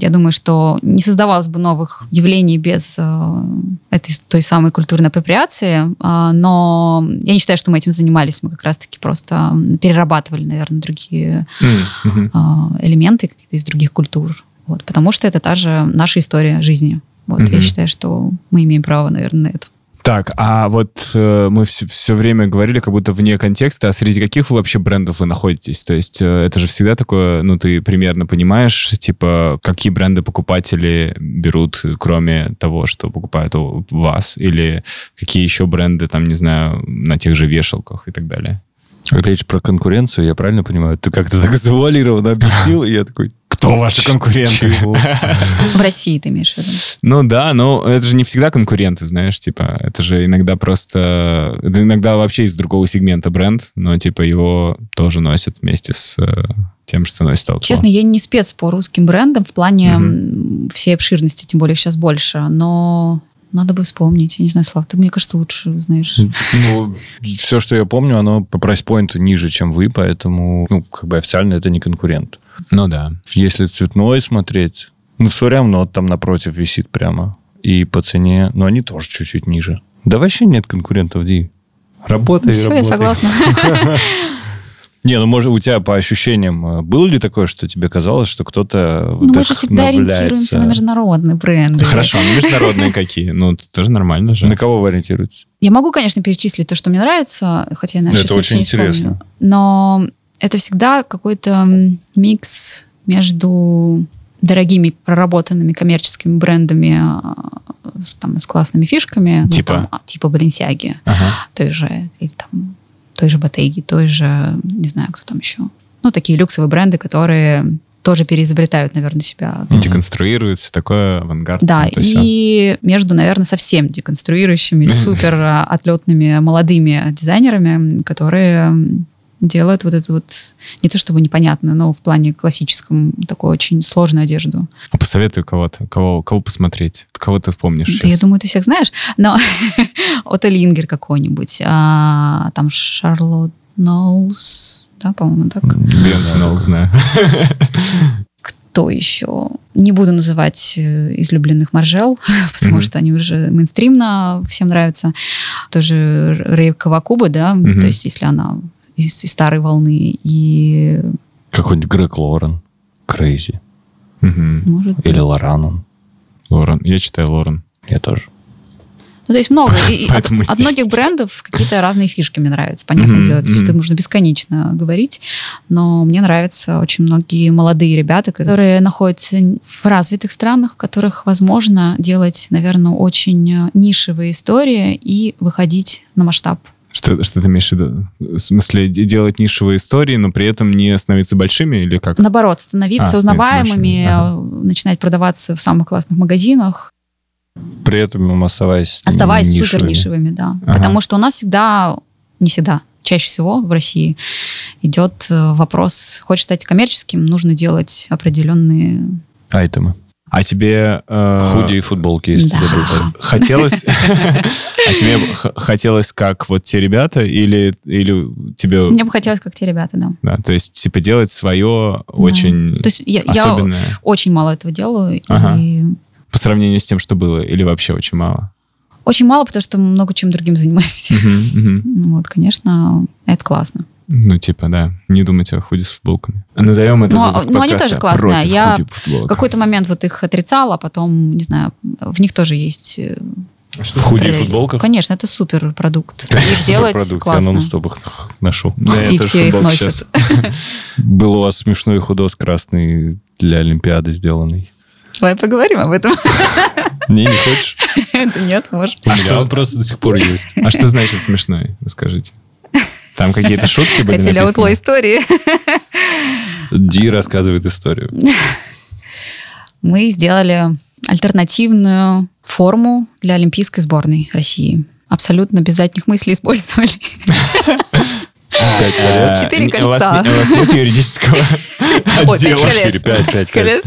я думаю, что не создавалось бы новых явлений без э, этой той самой культурной апроприации, э, но я не считаю, что мы этим занимались, мы как раз-таки просто перерабатывали, наверное, другие mm-hmm. элементы какие-то из других культур, вот, потому что это та же наша история жизни. Вот, mm-hmm. я считаю, что мы имеем право, наверное, на это. Так, а вот э, мы все, все время говорили как будто вне контекста, а среди каких вы вообще брендов вы находитесь? То есть э, это же всегда такое, ну, ты примерно понимаешь, типа, какие бренды покупатели берут, кроме того, что покупают у вас, или какие еще бренды, там, не знаю, на тех же вешалках и так далее? Речь про конкуренцию, я правильно понимаю? Ты как-то так завуалированно объяснил, и я такой, кто ваши конкуренты? В России ты имеешь в виду? Ну да, но это же не всегда конкуренты, знаешь, типа, это же иногда просто... Это иногда вообще из другого сегмента бренд, но типа его тоже носят вместе с э, тем, что носит Outlaw. Честно, я не спец по русским брендам в плане угу. всей обширности, тем более их сейчас больше, но надо бы вспомнить. Я не знаю, Слав, ты, мне кажется, лучше знаешь. Ну, все, что я помню, оно по прайс-поинту ниже, чем вы, поэтому, ну, как бы официально это не конкурент. Ну да. Если цветной смотреть, ну, все равно там напротив висит прямо. И по цене, но они тоже чуть-чуть ниже. Да вообще нет конкурентов, Ди. Работай, ну, все, работай. я согласна. (laughs) Не, ну, может, у тебя по ощущениям э, было ли такое, что тебе казалось, что кто-то Ну, мы же всегда ориентируемся на международные бренды. Хорошо, ну международные (laughs) какие? Ну, это тоже нормально же. На кого вы ориентируетесь? Я могу, конечно, перечислить то, что мне нравится, хотя я, наверное, Это очень интересно. Но это всегда какой-то микс между дорогими проработанными коммерческими брендами э, с, там, с классными фишками. Типа? Ну, там, а, типа Баленсиаги. Ага. Той же, или там той же Ботеги, той же, не знаю, кто там еще. Ну, такие люксовые бренды, которые тоже переизобретают, наверное, себя. Mm-hmm. Деконструируют, все такое, авангард. Да, и все. между, наверное, совсем деконструирующими, (laughs) супер отлетными молодыми дизайнерами, которые делают вот эту вот, не то чтобы непонятную, но в плане классическом, такую очень сложную одежду. А посоветую кого-то, кого, кого посмотреть, кого ты помнишь Да, сейчас? я думаю, ты всех знаешь, но (laughs) Ottolinger какой-нибудь, а, там Charlotte Knowles, да, по-моему, так? Бенс Ноулс, знаю. (laughs) Кто еще? Не буду называть э, излюбленных Маржел, (laughs) потому mm-hmm. что они уже мейнстримно всем нравятся. Тоже Рейв Кавакуба, да, mm-hmm. то есть если она из, из старой волны. И... Какой-нибудь Грег Лорен. Крейзи. Угу. Может Или Лоранон. Лорен. Я читаю Лорен. Я тоже. Ну, то есть много. И (laughs) от, от многих брендов какие-то разные фишки мне нравятся, понятное mm-hmm, дело. То есть mm-hmm. это можно бесконечно говорить, но мне нравятся очень многие молодые ребята, которые находятся в развитых странах, в которых возможно делать, наверное, очень нишевые истории и выходить на масштаб. Что, что ты имеешь в виду? В смысле, делать нишевые истории, но при этом не становиться большими или как? Наоборот, становиться а, узнаваемыми, ага. начинать продаваться в самых классных магазинах. При этом оставаясь Оставаясь нишевыми. супер нишевыми, да. Ага. Потому что у нас всегда, не всегда, чаще всего в России идет э, вопрос, хочешь стать коммерческим, нужно делать определенные... Айтемы. А тебе... Э, Худи и футболки есть. Да. (laughs) Хотелось... (laughs) А тебе хотелось как вот те ребята или, или тебе... Мне бы хотелось как те ребята, да. Да, то есть типа делать свое очень То есть я, очень мало этого делаю. По сравнению с тем, что было, или вообще очень мало? Очень мало, потому что много чем другим занимаемся. (laughs) Ну вот, конечно, это классно. Ну, типа, да. Не думать о худи с футболками. Назовем это Ну, ну они тоже классные. Я в какой-то момент вот их отрицала, а потом, не знаю, в них тоже есть э, что, в худи и футболках? Конечно, это супер продукт. (laughs) Их делать классно. Я нон-стоп их ношу. И все их носят. Был у вас смешной худос красный для Олимпиады сделанный. Давай поговорим об этом. (laughs) Не, не хочешь? Это (laughs) нет, может. А что он просто до сих пор есть? А что значит смешной? Расскажите. Там какие-то шутки были Хотели написаны? аутло истории. Ди рассказывает историю. Мы сделали альтернативную форму для Олимпийской сборной России. Абсолютно без задних мыслей использовали. (laughs) Пять колец. Четыре не- у вас кольца. У вас нет юридического (laughs) отдела. Четыре, пять, пять колец.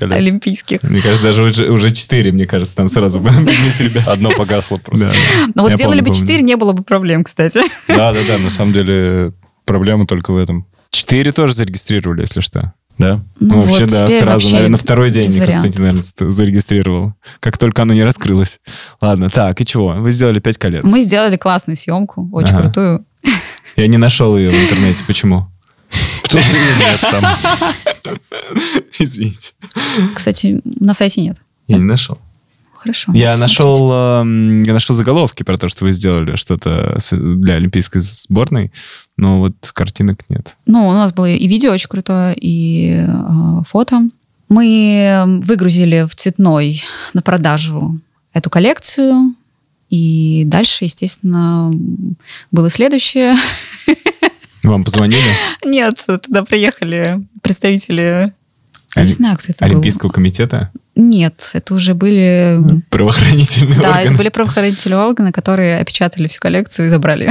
Олимпийских. Мне кажется, даже уже, четыре, мне кажется, там сразу (laughs) ребята. Одно погасло просто. Но вот сделали бы. 4, не было бы проблем, кстати. (laughs) Да, да, да. На самом деле проблема только в этом. Четыре тоже зарегистрировали, если что. Да? Ну, вообще, вот да, сразу, вообще наверное, на второй день. Константин, наверное, ст- зарегистрировал. Как только оно не раскрылось. Ладно, так, и чего? Вы сделали пять колец. Мы сделали классную съемку, очень Ага. крутую. Я не нашел ее в интернете. Почему? Потому что нет там. (laughs) Извините. Кстати, на сайте нет. Я не нашел. Хорошо. Я нашел, эм, я нашел заголовки про то, что вы сделали что-то для олимпийской сборной, но вот картинок нет. Ну, у нас было и видео очень крутое, и э, фото. Мы выгрузили в цветной на продажу эту коллекцию. И дальше, естественно, было следующее. Вам позвонили? Нет, туда приехали представители... Я Оли- не знаю, кто это был. Олимпийского комитета? Нет, это уже были... Правоохранительные Да, органы? это были правоохранительные органы, которые опечатали всю коллекцию и забрали.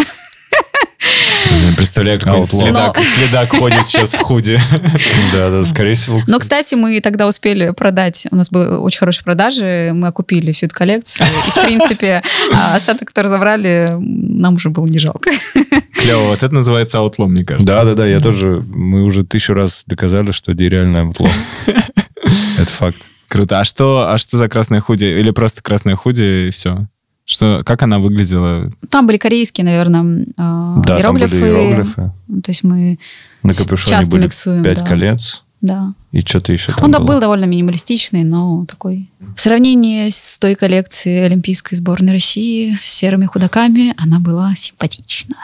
Представляю, какой следак, следак ходит сейчас в худе. (laughs) Да, да, скорее всего. Но, кстати, мы тогда успели продать, у нас были очень хорошие продажи, мы окупили всю эту коллекцию, и, в принципе, а, остаток, который забрали, нам уже было не жалко. Клево, вот это называется аутло, мне кажется. Да, да, да, я тоже, мы уже тысячу раз доказали, что реально аутло. (laughs) Это факт. Круто. А что, а что за красное худи? Или просто красное худи и все? Что, как она выглядела? Там были корейские, наверное, а, Да, там были иероглифы. иероглифы. То есть мы На капюшоне часто были миксуем, пять да. колец. Да. И что-то еще там Он было. был довольно минималистичный, но такой. В сравнении с той коллекцией Олимпийской сборной России с серыми худаками, она была симпатична.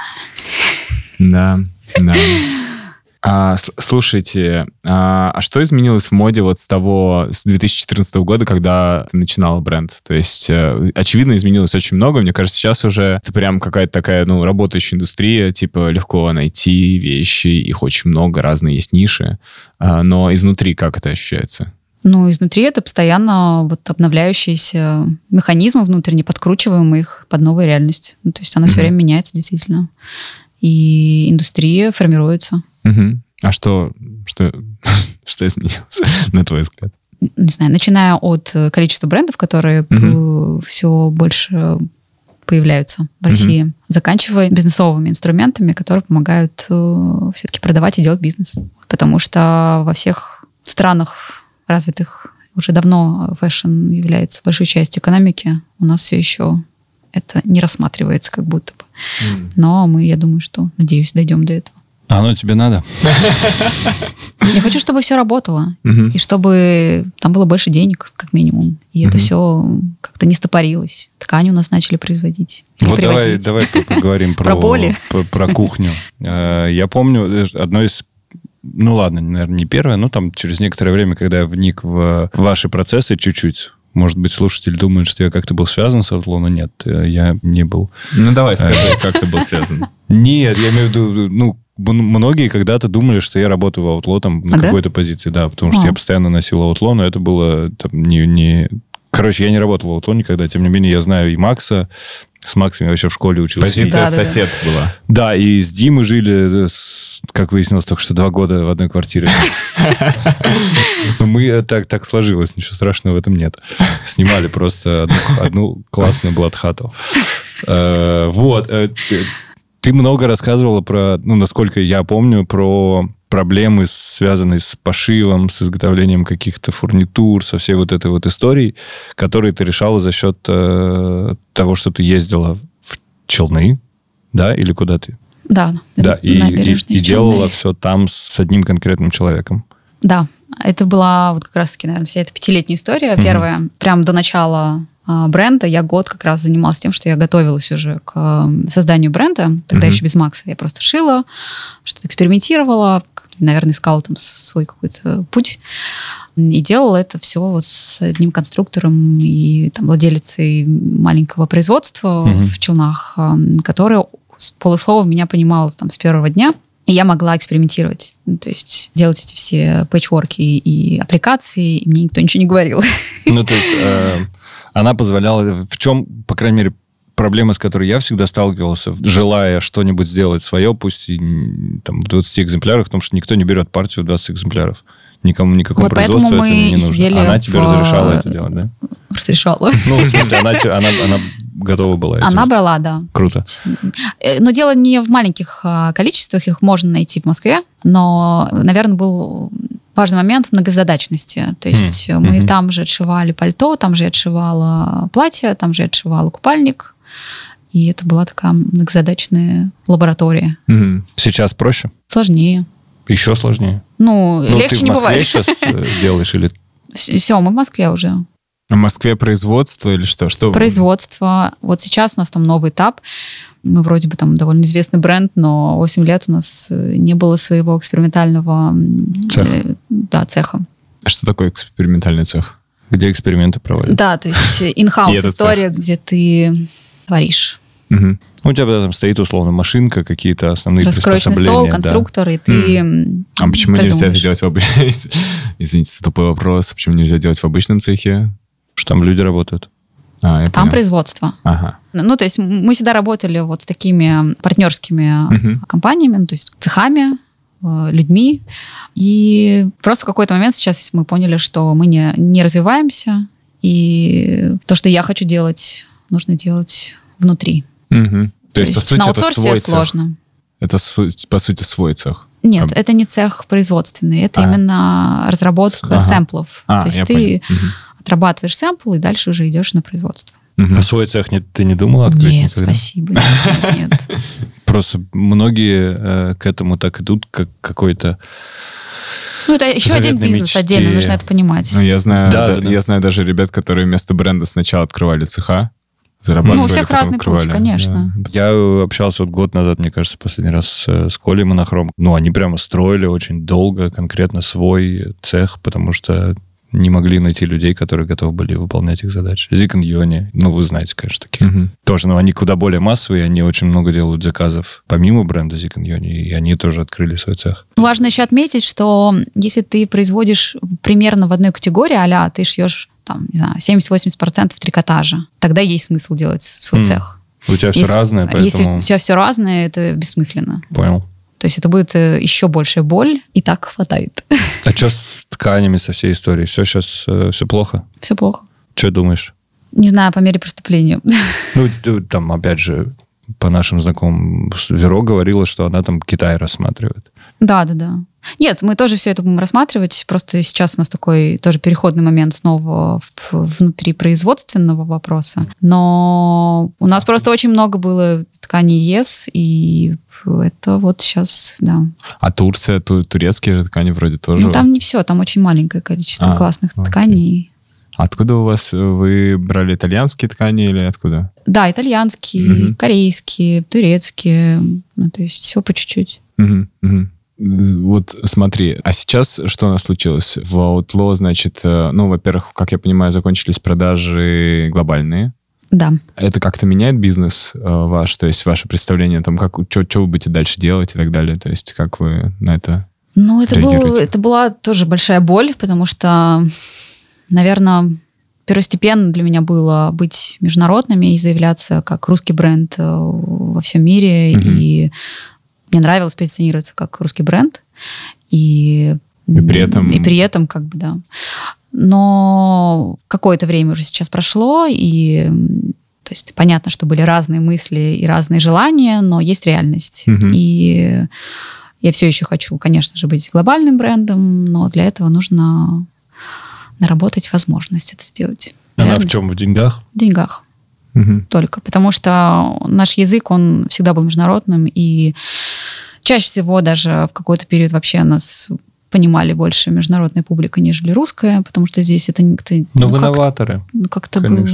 Да, да. (laughs) А, слушайте, а, а что изменилось в моде вот с того, с 2014 года, когда ты начинал бренд? То есть, э, очевидно, изменилось очень много. Мне кажется, сейчас уже это прям какая-то такая, ну, работающая индустрия, типа легко найти вещи, их очень много, разные есть ниши. А, но изнутри как это ощущается? Ну, изнутри это постоянно вот обновляющиеся механизмы внутренне, подкручиваем их под новую реальность. Ну, то есть она все Мгм. время меняется, действительно. И индустрия формируется. Мгм. А что, что, (laughs) что изменилось, (laughs) на твой взгляд? Не знаю, начиная от э, количества брендов, которые все больше появляются в. России, заканчивая бизнесовыми инструментами, которые помогают все-таки продавать и делать бизнес. Потому что во всех странах развитых уже давно fashion является большой частью экономики. У нас все еще это не рассматривается как будто бы. Но мы, я думаю, что, надеюсь, дойдем до этого. А оно тебе надо? (laughs) Я хочу, чтобы все работало. И чтобы там было больше денег, как минимум. И это все как-то не стопорилось. Ткани у нас начали производить. Вот давай, давай поговорим про, Про боли. про, про кухню. Э, Я помню, э, одно из ну ладно, наверное, не первое, но там через некоторое время, когда я вник в ваши процессы чуть-чуть, может быть, слушатель думает, что я как-то был связан с но нет, э, я не был. Ну, давай, скажи, как ты был связан. (laughs) Нет, я имею в виду, ну, многие когда-то думали, что я работаю в Outlaw там на А, да? какой-то позиции, да, потому что А. я постоянно носил Outlaw, но это было там, не, не... Короче, я не работал в Outlaw никогда, тем не менее, я знаю и Макса, с Максом я вообще в школе учился. Позиция Да, да, да. сосед была. Да, и с Димой жили, э, как выяснилось, только что два года в одной квартире. (laughs) Но мы э, так, так сложилось, ничего страшного в этом нет. Снимали просто одну, одну классную бладхату. Э, Вот. Ты- много рассказывала про, ну, насколько я помню, про проблемы, связанные с пошивом, с изготовлением каких-то фурнитур, со всей вот этой вот историей, которые ты решала за счет э, того, что ты ездила в Челны, да, или куда ты? Да, Да, и, и- и делала Челны. все там с одним конкретным человеком. Да, это была вот как раз-таки, наверное, вся эта пятилетняя история. Мгм. Первая, прям до начала бренда я год как раз занималась тем, что я готовилась уже к созданию бренда. Тогда Мгм. еще без Макса. Я просто шила, что-то экспериментировала, наверное, искала там свой какой-то путь. И делала это все вот с одним конструктором и там владелицей маленького производства угу. в Челнах, которая с полуслова меня понимала там с первого дня. И я могла экспериментировать, ну, то есть делать эти все пэтчворки и аппликации, и мне никто ничего не говорил. Ну, то есть э, она позволяла... В чем, по крайней мере, проблема, с которой я всегда сталкивался, желая что-нибудь сделать свое, пусть и там, в 20 экземплярах, потому что никто не берет партию в 20 экземпляров. Никому никакого вот производства это не нужно. Она тебе в... разрешала это делать, да? Разрешала. (laughs) Ну, в смысле, она, она, она готова была. Она брала, да. Круто. Э, но дело не в маленьких а, количествах, их можно найти в Москве, но, наверное, был важный момент в многозадачности. То есть mm. мы mm-hmm. там же отшивали пальто, там же отшивала платье, там же отшивала купальник, и это была такая многозадачная лаборатория. Mm. Сейчас проще? Сложнее. Еще сложнее? Ну, ну легче не бывает. Ты в Москве сейчас э, делаешь или... (laughs) Все, мы в Москве уже. В Москве производство или что? что? Производство. Вот сейчас у нас там новый этап. Мы вроде бы там довольно известный бренд, но 8 лет у нас э, не было своего экспериментального цеха. Э, да, цеха. А что такое экспериментальный цех? Где эксперименты проводят? Да, то есть (laughs) инхаус история, где ты творишь. Угу. У тебя там стоит условно машинка, какие-то основные Раскроечный стол, конструктор, да. и ты mm. А почему придумаешь. нельзя это делать в обычном... (laughs) Извините, тупой вопрос. Почему нельзя делать в обычном цехе? Что там люди работают. А, там понял. производство. Ага. Ну, то есть мы всегда работали вот с такими партнерскими угу. компаниями, ну, то есть цехами, э, людьми. И просто в какой-то момент сейчас мы поняли, что мы не, не развиваемся, и то, что я хочу делать, нужно делать внутри. Угу. То, то есть, по сути, на это свой сложно. Цех. Это, по сути, свой цех. Нет, а... это не цех производственный, это а. именно разработка ага. сэмплов. А, то есть ты угу. Отрабатываешь сэмпл и дальше уже идешь на производство. Угу. А свой цех не, ты не думала открыть? Нет, никогда? спасибо. Нет. (laughs) Просто многие э, к этому так идут, как какой-то ну, это еще один бизнес мечте. отдельно, нужно это понимать. Ну, я знаю, да, да, да, я знаю даже ребят, которые вместо бренда сначала открывали цеха, зарабатывали. Ну, у всех разный открывали. путь, конечно. Да. Я общался вот год назад, мне кажется, последний раз с, с Колей Монохром. Ну, они прямо строили очень долго конкретно свой цех, потому что не могли найти людей, которые готовы были выполнять их задачи. Зикон Йони, ну, вы знаете, конечно, таких. Угу. Тоже, но они куда более массовые, они очень много делают заказов помимо бренда Зикон Йони, и они тоже открыли свой цех. Важно еще отметить, что если ты производишь примерно в одной категории, а ты шьешь там, не знаю, 70-80% трикотажа, тогда есть смысл делать свой mm. цех. У тебя все если, разное, поэтому... Если у тебя все разное, это бессмысленно. Понял. То есть это будет э, еще большая боль, и так хватает. (laughs) А что с тканями, со всей историей? Все сейчас, э, все плохо? Все плохо. Что думаешь? Не знаю, по мере преступления. (laughs) Ну, там, опять же, по нашим знакомым, Веро говорила, что она там Китай рассматривает. Да, да, да. Нет, мы тоже все это будем рассматривать. Просто сейчас у нас такой тоже переходный момент снова внутри производственного вопроса. Но у нас просто очень много было тканей ЕС, и это вот сейчас, да. А Турция, ту, турецкие же ткани вроде тоже? Ну, там не все, там очень маленькое количество а, классных окей. тканей. Откуда у вас, вы брали итальянские ткани или откуда? Да, итальянские, угу. корейские, турецкие, ну, то есть все по чуть-чуть. Угу, угу. Вот смотри, а сейчас что у нас случилось? В Outlaw, значит, э, ну, во-первых, как я понимаю, закончились продажи глобальные. Да. Это как-то меняет бизнес э, ваш, то есть ваше представление о том, как, что вы будете дальше делать и так далее, то есть как вы на это Ну, это, был, это была тоже большая боль, потому что, наверное, первостепенно для меня было быть международными и заявляться как русский бренд э, во всем мире, угу. и мне нравилось позиционироваться как русский бренд. И, и при этом... И при этом, как бы, да. Но какое-то время уже сейчас прошло, и то есть понятно, что были разные мысли и разные желания, но есть реальность. Угу. И я все еще хочу, конечно же, быть глобальным брендом, но для этого нужно наработать возможность это сделать. Она реальность. в чем? В деньгах? В деньгах угу. только. Потому что наш язык, он всегда был международным, и чаще всего даже в какой-то период вообще нас понимали больше международная публика, нежели русская, потому что здесь это как-то... Ну, ну вы новаторы. Ну, как-то было...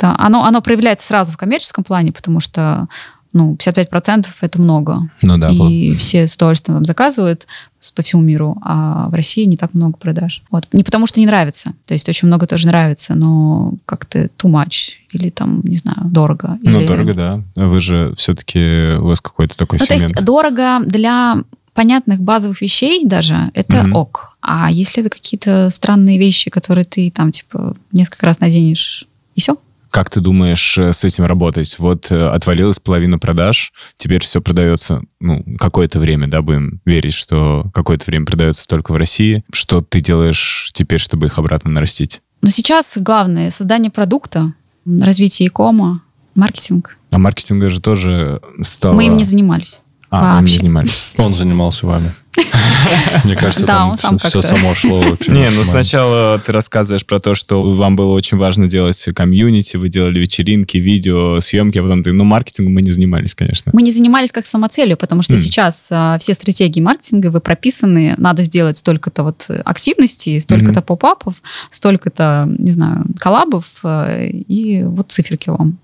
Оно, оно проявляется сразу в коммерческом плане, потому что ну, 55% это много. Ну да. И все с удовольствием вам заказывают по всему миру, а в России не так много продаж. Вот. Не потому что не нравится, то есть очень много тоже нравится, но как-то too much или там, не знаю, дорого. Ну, или... дорого, да. Вы же все-таки, у вас какой-то такой ну, сегмент. то есть дорого для понятных базовых вещей даже, это Мгм. ок. А если это какие-то странные вещи, которые ты там, типа, несколько раз наденешь, и все? Как ты думаешь э, с этим работать? Вот э, отвалилась половина продаж, теперь все продается, ну, какое-то время, да, будем верить, что какое-то время продается только в России. Что ты делаешь теперь, чтобы их обратно нарастить? Но сейчас главное создание продукта, развитие икома, маркетинг. А маркетинга же тоже стало... Мы им не занимались. А, вы им не вообще. занимались. Он занимался вами. (laughs) Мне кажется, Да, там сам все само шло вообще. Не, ну сначала ты рассказываешь про то, что вам было очень важно делать комьюнити, вы делали вечеринки, видео, съемки, а потом ты, ну, маркетингом мы не занимались, конечно. Мы не занимались как самоцелью, потому что М. сейчас а, все стратегии маркетинговые прописаны, надо сделать столько-то вот активностей, столько-то Мгм. поп-апов, столько-то, не знаю, коллабов, а, и вот циферки вам.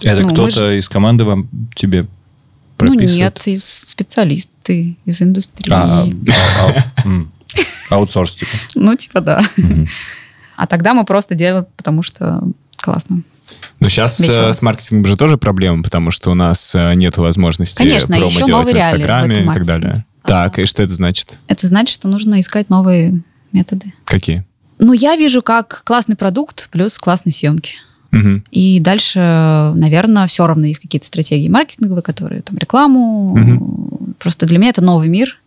Это ну, кто-то из команды вам тебе Ну нет, из специалисты из индустрии. А, а, а. (laughs) Аутсорс, типа. Ну, типа да. А тогда мы просто делаем, потому что классно. Но сейчас Весело. с маркетингом же тоже проблема, потому что у нас нет возможности Конечно, промо еще делать в Инстаграме и так далее. маркетинге. Так, А. и что это значит? Это значит, что нужно искать новые методы. Какие? Ну, я вижу как классный продукт плюс классные съемки. Мгм. И дальше, наверное, все равно есть какие-то стратегии маркетинговые, которые там рекламу. Просто для меня это новый мир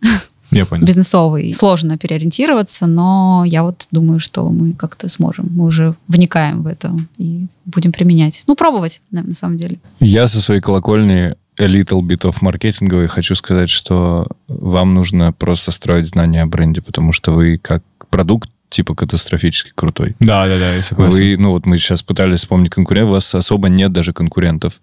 Я понял. бизнесовый. Сложно переориентироваться, но я вот думаю, что мы как-то сможем. Мы уже вникаем в это и будем применять. Ну, пробовать, да, на самом деле. Я со своей колокольни a little bit of маркетинговый хочу сказать, что вам нужно просто строить знания о бренде, потому что вы как продукт типа катастрофически крутой. Да, да, да, я согласен. Вы, ну вот мы сейчас пытались вспомнить конкурентов, у вас особо нет даже конкурентов,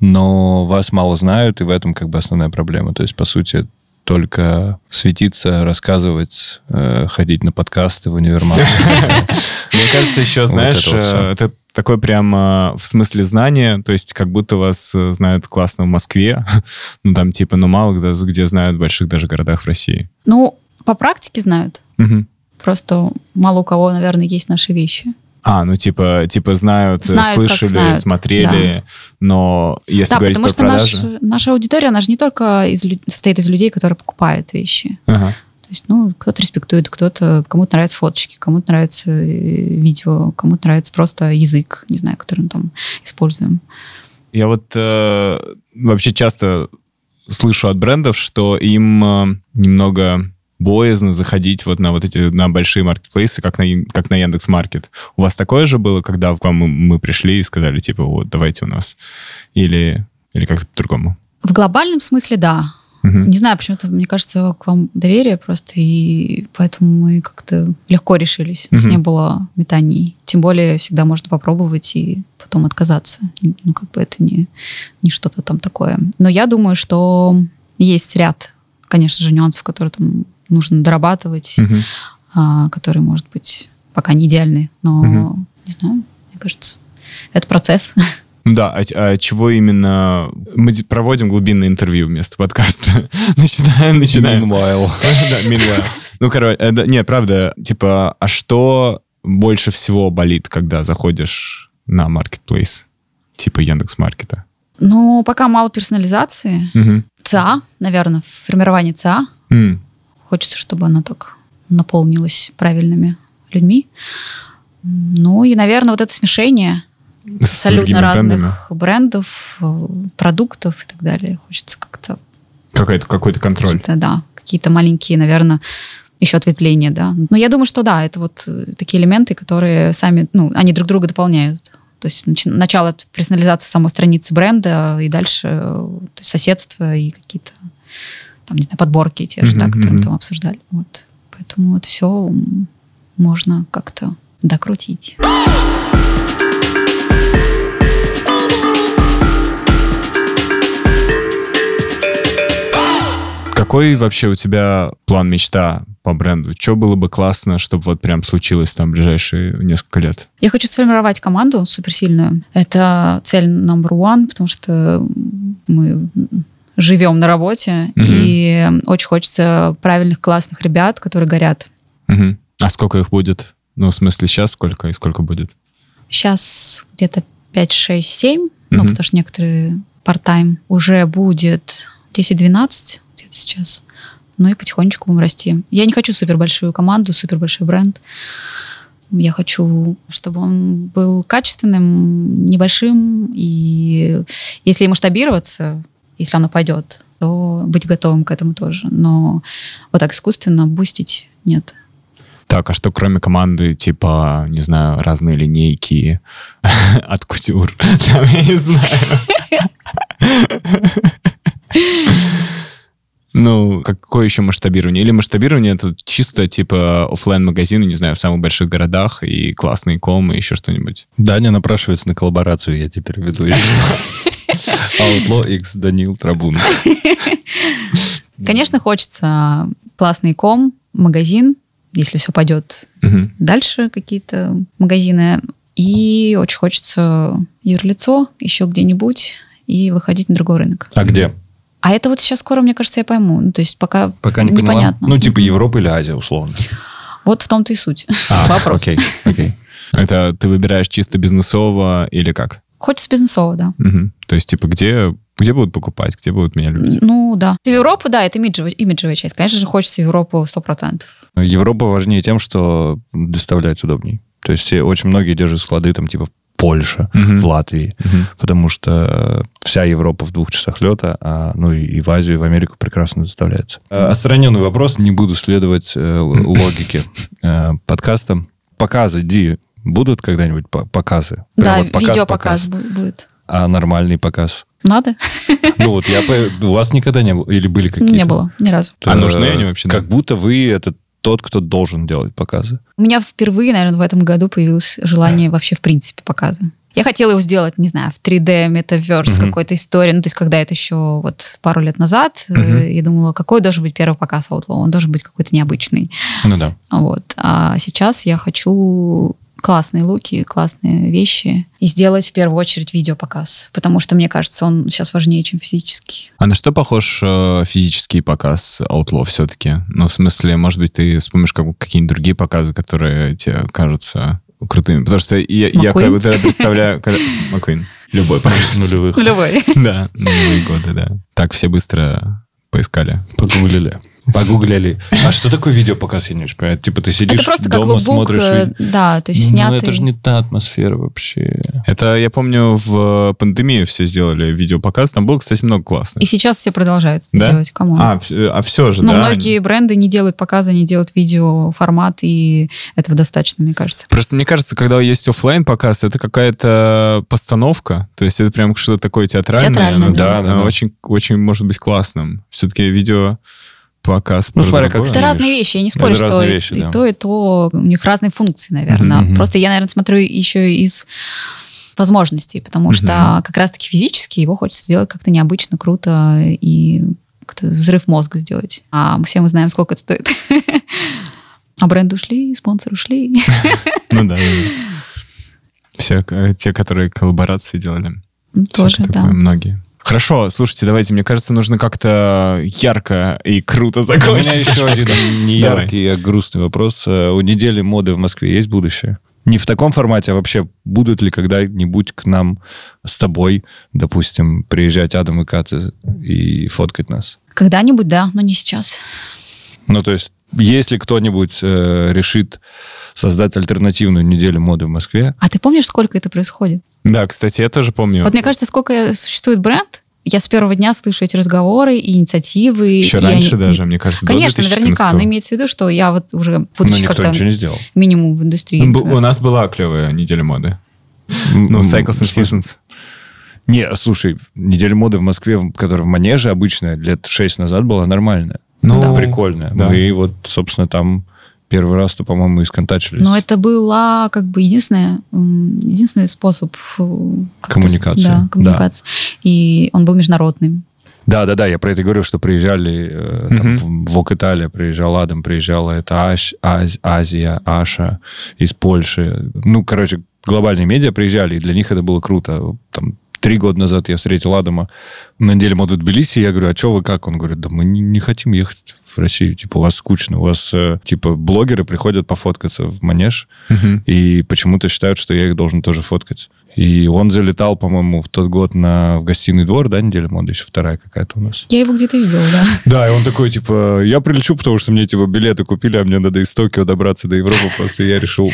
но вас мало знают, и в этом как бы основная проблема. То есть, по сути, только светиться, рассказывать, э, ходить на подкасты в универмаг. (laughs) Мне кажется, еще, знаешь, это э, это такое прямо в смысле знания, то есть как будто вас э, знают классно в Москве, (laughs) ну там типа, ну мало где, где знают в больших даже городах в России. Ну, по практике знают. Просто мало у кого, наверное, есть наши вещи. А, ну типа, типа знают, Знают, слышали, знают, смотрели, но если да, говорить потому про что наш- продажи... наша аудитория, она же не только из, состоит из людей, которые покупают вещи. Ага. То есть, ну, кто-то респектует, кто-то, кому-то нравятся фоточки, кому-то нравится э, видео, кому-то нравится просто язык, не знаю, который мы там используем. Я вот э, вообще часто слышу от брендов, что им э, немного боязно заходить вот на вот эти на большие маркетплейсы, как на как на Яндекс Маркет. У вас такое же было, когда к вам мы, пришли и сказали типа вот давайте у нас или или как-то по-другому? В глобальном смысле, да. Мгм. Не знаю, почему-то, мне кажется, к вам доверие просто, и поэтому мы как-то легко решились. У нас не было метаний. Тем более всегда можно попробовать и потом отказаться. Ну, как бы это не, не что-то там такое. Но я думаю, что есть ряд, конечно же, нюансов, которые там нужно дорабатывать, Мгм. а, которые, может быть, пока не идеальны. Но, Мгм. не знаю, мне кажется, это процесс. Ну Да, а, а чего именно... Мы ди- проводим глубинное интервью вместо подкаста. (laughs) начинаем, начинаем. Meanwhile. (laughs) Да, meanwhile. Ну, короче, э, да, нет, правда, типа, а что больше всего болит, когда заходишь на маркетплейс? Типа Яндекс Маркета. Но пока мало персонализации. ЦА, наверное, формирование ЦА. Хочется, чтобы оно так наполнилось правильными людьми. Ну и, наверное, вот это смешение С абсолютно разных брендами. брендов, э, продуктов и так далее. Хочется как-то, Какой-то, какой-то контроль. какие-то, да, какие-то маленькие, наверное, еще ответвления, да. Но я думаю, что да, это вот э, такие элементы, которые сами, ну, они друг друга дополняют. То есть начало персонализации самой страницы бренда и дальше э, то есть соседство и какие-то там, не знаю, подборки те же, да, Мгм, которые мы там обсуждали. Вот. Поэтому это все можно как-то докрутить. Какой вообще у тебя план, мечта по бренду? Что было бы классно, чтобы вот прям случилось там в ближайшие несколько лет? Я хочу сформировать команду суперсильную. Это цель number one, потому что мы живем на работе, Мгм. и очень хочется правильных, классных ребят, которые горят. Мгм. А сколько их будет? Ну, в смысле, сейчас сколько и сколько будет? Сейчас где-то 5, 6, 7, ну, Мгм. потому что некоторые part-time уже будет 10-12 где-то сейчас. Ну и потихонечку будем расти. Я не хочу супер большую команду, супер большой бренд. Я хочу, чтобы он был качественным, небольшим, и если масштабироваться, если оно пойдет, то быть готовым к этому тоже. Но вот так искусственно бустить нет. Так, а что кроме команды, типа, не знаю, разные линейки (laughs) от кутюр? (laughs) Там, я не знаю. Ну, какое еще масштабирование? Или масштабирование это чисто типа оффлайн магазины не знаю, в самых больших городах и классные комы, еще что-нибудь. Даня напрашивается на коллаборацию, я теперь веду. (laughs) Outlaw X Данил Трабун. (laughs) Конечно, хочется классный ком, магазин, если все пойдет Мгм. дальше какие-то магазины. И очень хочется юрлицо еще где-нибудь и выходить на другой рынок. А где? А это вот сейчас скоро, мне кажется, я пойму. Ну, то есть пока, Пока не поняла. непонятно. Ну, типа. Европа или Азия, условно. Вот в том-то и суть. А, (laughs) Вопрос. Окей, окей. (laughs) Это ты выбираешь чисто бизнесово или как? Хочется бизнесово, да. Мгм. То есть, типа, где, где будут покупать, где будут меня любить? Ну, да. В Европу, да, это имиджевая, имиджевая часть. Конечно же, хочется в Европу 100%. Европа важнее тем, что доставлять удобней. То есть все- очень многие держат склады там типа в Польше, Мгм. в Латвии, Мгм. потому что вся Европа в двух часах лета, а, ну и, и в Азию, и в Америку прекрасно доставляется. Э, Отстраненный вопрос, не буду следовать э, логике э, подкаста. Показы, Ди, будут когда-нибудь по- показы? Прям да, вот показ, видеопоказ показ. бу- будет. А нормальный показ? Надо? Ну вот я... по- У вас никогда не было? Или были какие-то? Не было ни разу. А нужны они вообще? Как будто вы это тот, кто должен делать показы. У меня впервые, наверное, в этом году появилось желание вообще в принципе показа. Я хотела его сделать, не знаю, в 3D, метаверс, Мгм. какой-то истории. Ну, то есть, когда это еще вот пару лет назад, Мгм. я думала, какой должен быть первый показ Outlaw? Он должен быть какой-то необычный. Ну да. Вот. А сейчас я хочу классные луки, классные вещи и сделать в первую очередь видеопоказ, потому что мне кажется, он сейчас важнее, чем физический. А на что похож э, физический показ Outlaw все-таки? Ну, в смысле, может быть, ты вспомнишь как- какие-нибудь другие показы, которые тебе кажутся крутыми? Потому что я, я как бы тогда представляю... (laughs) Маккуин. Любой показ. Нулевых. Любой. (laughs) Да, нулевые годы, да. Так все быстро поискали. Погуглили. Погуглили. А что такое видеопоказ, я не понимаю? Типа ты сидишь Это просто как дома, лукбук, смотришь... э, да, то есть Ну, снятый. это же не та атмосфера вообще. Это, я помню, в пандемию все сделали видеопоказ. Там было, кстати, много классных. И сейчас все продолжают это Да? делать. Кому? А, а все же, Ну, да? многие бренды не делают показы, не делают видеоформат, и этого достаточно, мне кажется. Просто мне кажется, когда есть оффлайн показ, это какая-то постановка. То есть это прям что-то такое театральное. Театральное, но да. Да, да, да. Очень, очень может быть классным. Все-таки видео показ. Ну, смотря как. Это разные вещи, я не спорю, Это что и, вещи, и да. то, и то, у них разные функции, наверное. Мгм. Просто я, наверное, смотрю еще из возможностей, потому что как раз-таки физически его хочется сделать как-то необычно, круто и как-то взрыв мозга сделать. А все мы знаем, сколько это стоит. (laughs) А бренды ушли, спонсоры ушли. (laughs) Ну да. (laughs) Все э, те, которые коллаборации делали. Тоже, да. Многие. Хорошо, слушайте, давайте, мне кажется, нужно как-то ярко и круто У закончить. меня еще один не яркий, а грустный вопрос. Э, У недели моды в Москве есть будущее? Не в таком формате, а вообще будут ли когда-нибудь к нам с тобой, допустим, приезжать Адам и Катя и фоткать нас? Когда-нибудь, да, но не сейчас. Ну, то есть, если кто-нибудь э, решит создать альтернативную неделю моды в Москве, А ты помнишь, сколько это происходит? Да, кстати, я тоже помню. Вот мне кажется, сколько существует бренд, я с первого дня слышу эти разговоры и инициативы. Еще и раньше они- даже, мне кажется, до Конечно, наверняка, 2014. но имеется в виду, что я вот уже, ну, будучи никто как-то ничего не сделал. минимум в индустрии. Ну. У нас была клевая неделя моды. Ну, Cycles and? Seasons. Не, слушай, неделя моды в Москве, которая в Манеже обычная, лет шесть назад была нормальная. Ну, Да. Прикольная. да. Мы вот, собственно, там первый раз-то, по-моему, и сконтачились. Но это была как бы единственная, единственный способ э, Коммуникации. Да, Да. коммуникации. И он был международным. Да, да, да, я про это говорю, что приезжали э, там, Мгм. в ВОК Италия, приезжал Адам, приезжала это Аш, Аз- Азия, Аша из Польши. Ну, короче, глобальные медиа приезжали, и для них это было круто. Там три года назад я встретил Адама на неделе моды в Тбилиси, я говорю, а что вы как? Он говорит, да мы не, хотим ехать в Россию, типа, у вас скучно, у вас, э, типа, блогеры приходят пофоткаться в Манеж, Мгм. и почему-то считают, что я их должен тоже фоткать. И он залетал, по-моему, в тот год на в гостиный двор, да, неделя моды, еще вторая какая-то у нас. Я его где-то видела, да. (laughs) Да, и он такой, типа, я прилечу, потому что мне, типа, билеты купили, а мне надо из Токио добраться до Европы, просто я решил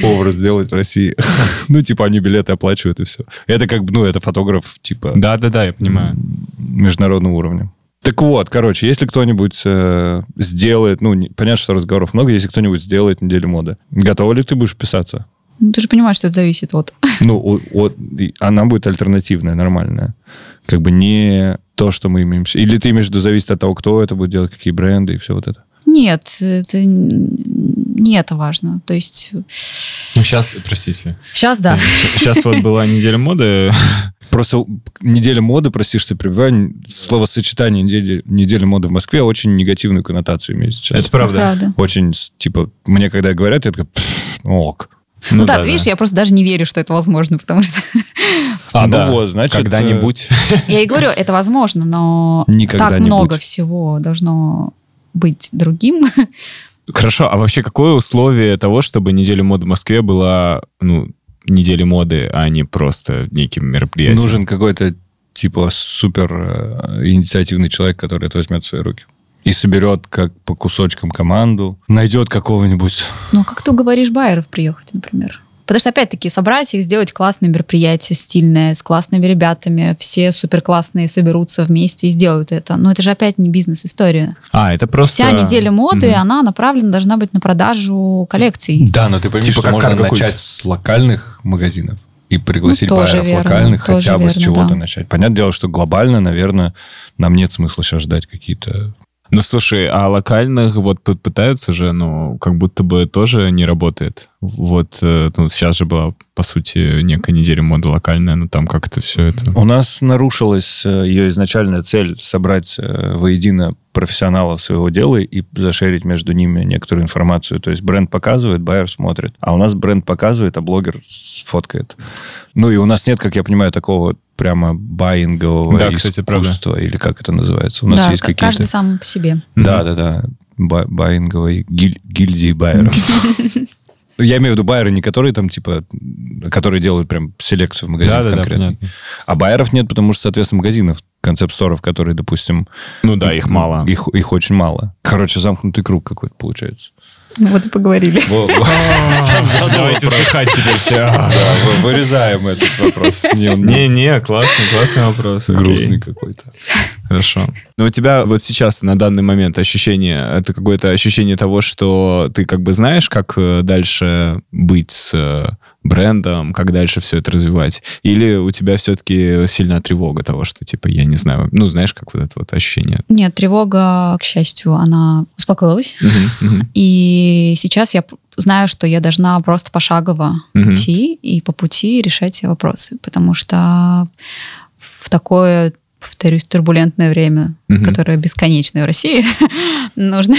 повара сделать в России. (laughs) Ну, типа, они билеты оплачивают, и все. Это как бы, ну, это фотограф, типа, Да-да-да, я понимаю. международного уровня. Так вот, короче, если кто-нибудь э, сделает, ну, не- понятно, что разговоров много, если кто-нибудь сделает неделю моды, готова ли ты будешь писаться? Ну, Ты же понимаешь, что это зависит от... (laughs) Ну, от- она будет альтернативная, нормальная. Как бы не то, что мы имеем. Или ты имеешь в виду, зависит от того, кто это будет делать, какие бренды и все вот это? Нет, это не это важно. То есть Ну, сейчас, простите. сейчас да. Сейчас вот была (laughs) неделя моды. Просто неделя моды, прости, что перебиваю, словосочетание недели, недели моды в Москве очень негативную коннотацию имеет сейчас. Это правда. Правда. Очень, типа, мне когда говорят, я такой, «Пф, ок. Ну, да, ты видишь, я просто даже не верю, что это возможно, потому что (laughs) А, Да, ну вот, значит... Когда-нибудь. я и говорю, это возможно, но так Никогда-нибудь. много всего должно быть другим. Хорошо, а вообще какое условие того, чтобы неделя моды в Москве была, ну, неделя моды, а не просто неким мероприятием? Нужен какой-то, типа, супер э, инициативный человек, который это возьмет в свои руки. И соберет как по кусочкам команду, найдет какого-нибудь... Ну, а как ты уговоришь байеров приехать, например? Потому что, опять-таки, собрать их, сделать классное мероприятие, стильное, с классными ребятами, все супер классные соберутся вместе и сделают это. Но это же опять не бизнес-история. А, это просто... Вся неделя моды, Мгм. она направлена должна быть на продажу коллекций. Да, но ты пойми, Типа что как можно начать с локальных магазинов и пригласить Ну, тоже байеров верно, локальных хотя бы с верно, чего-то да. начать. Понятное дело, что глобально, наверное, нам нет смысла сейчас ждать какие-то... Ну, слушай, а локальных вот пытаются же, но как будто бы тоже не работает. Вот, э, ну, сейчас же была, по сути, некая неделя моды локальная, но там как-то все это... У нас нарушилась э, ее изначальная цель собрать э, воедино профессионалов своего дела и зашерить между ними некоторую информацию. То есть бренд показывает, байер смотрит. А у нас бренд показывает, а блогер сфоткает. Ну и у нас нет, как я понимаю, такого прямо баингового Да, кстати, правда. искусства, или как это называется. У нас да, есть какие-то... каждый сам по себе. Да, да, да. Ба- Баинговой гиль- гильдии байеров. (laughs) Ну, Я имею в виду байеры, не которые там, типа, которые делают прям селекцию в магазине Да-да-да, конкретно. понятно. А байеров нет, потому что, соответственно, магазинов, концепт-сторов, которые, допустим... Ну да, их мало. Их, их очень мало. Короче, замкнутый круг какой-то получается. Ну, вот и поговорили. Во- во- Давайте вздыхать теперь все. Вырезаем этот вопрос. Не-не, классный, классный вопрос. грустный какой-то. Хорошо. Но у тебя вот сейчас, на данный момент, ощущение, это какое-то ощущение того, что ты как бы знаешь, как э, дальше быть с э, брендом, как дальше все это развивать? Или у тебя все-таки сильная тревога того, что, типа, я не знаю, ну, знаешь, как вот это вот ощущение? Нет, тревога, к счастью, она успокоилась. Мгм, мгм, И сейчас я знаю, что я должна просто пошагово Мгм. идти и по пути решать все вопросы. Потому что в такое, повторюсь, турбулентное время, Мгм. которое бесконечное в России, (laughs) нужно,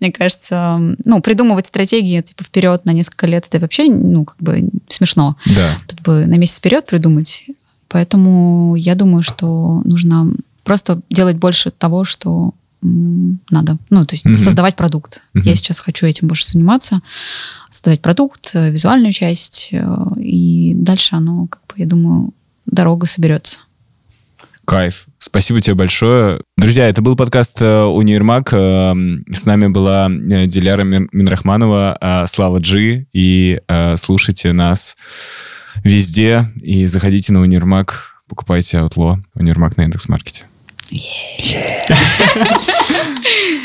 мне кажется, ну, придумывать стратегии типа вперед на несколько лет, это вообще, ну, как бы смешно. Да. Тут бы на месяц вперед придумать. Поэтому я думаю, что нужно просто делать больше того, что надо. Ну, то есть Мгм. создавать продукт. Мгм. Я сейчас хочу этим больше заниматься. Создавать продукт, э, визуальную часть. э, И дальше оно, как бы, я думаю, дорога соберется. Кайф. Спасибо тебе большое. Друзья, это был подкаст э, «Универмаг». Э, С нами была э, Диляра Мин- Минрахманова, э, Слава Джи. И слушайте нас везде. И заходите на Универмаг, покупайте Outlaw. Универмаг на Индекс.Маркете. Yeah. (laughs)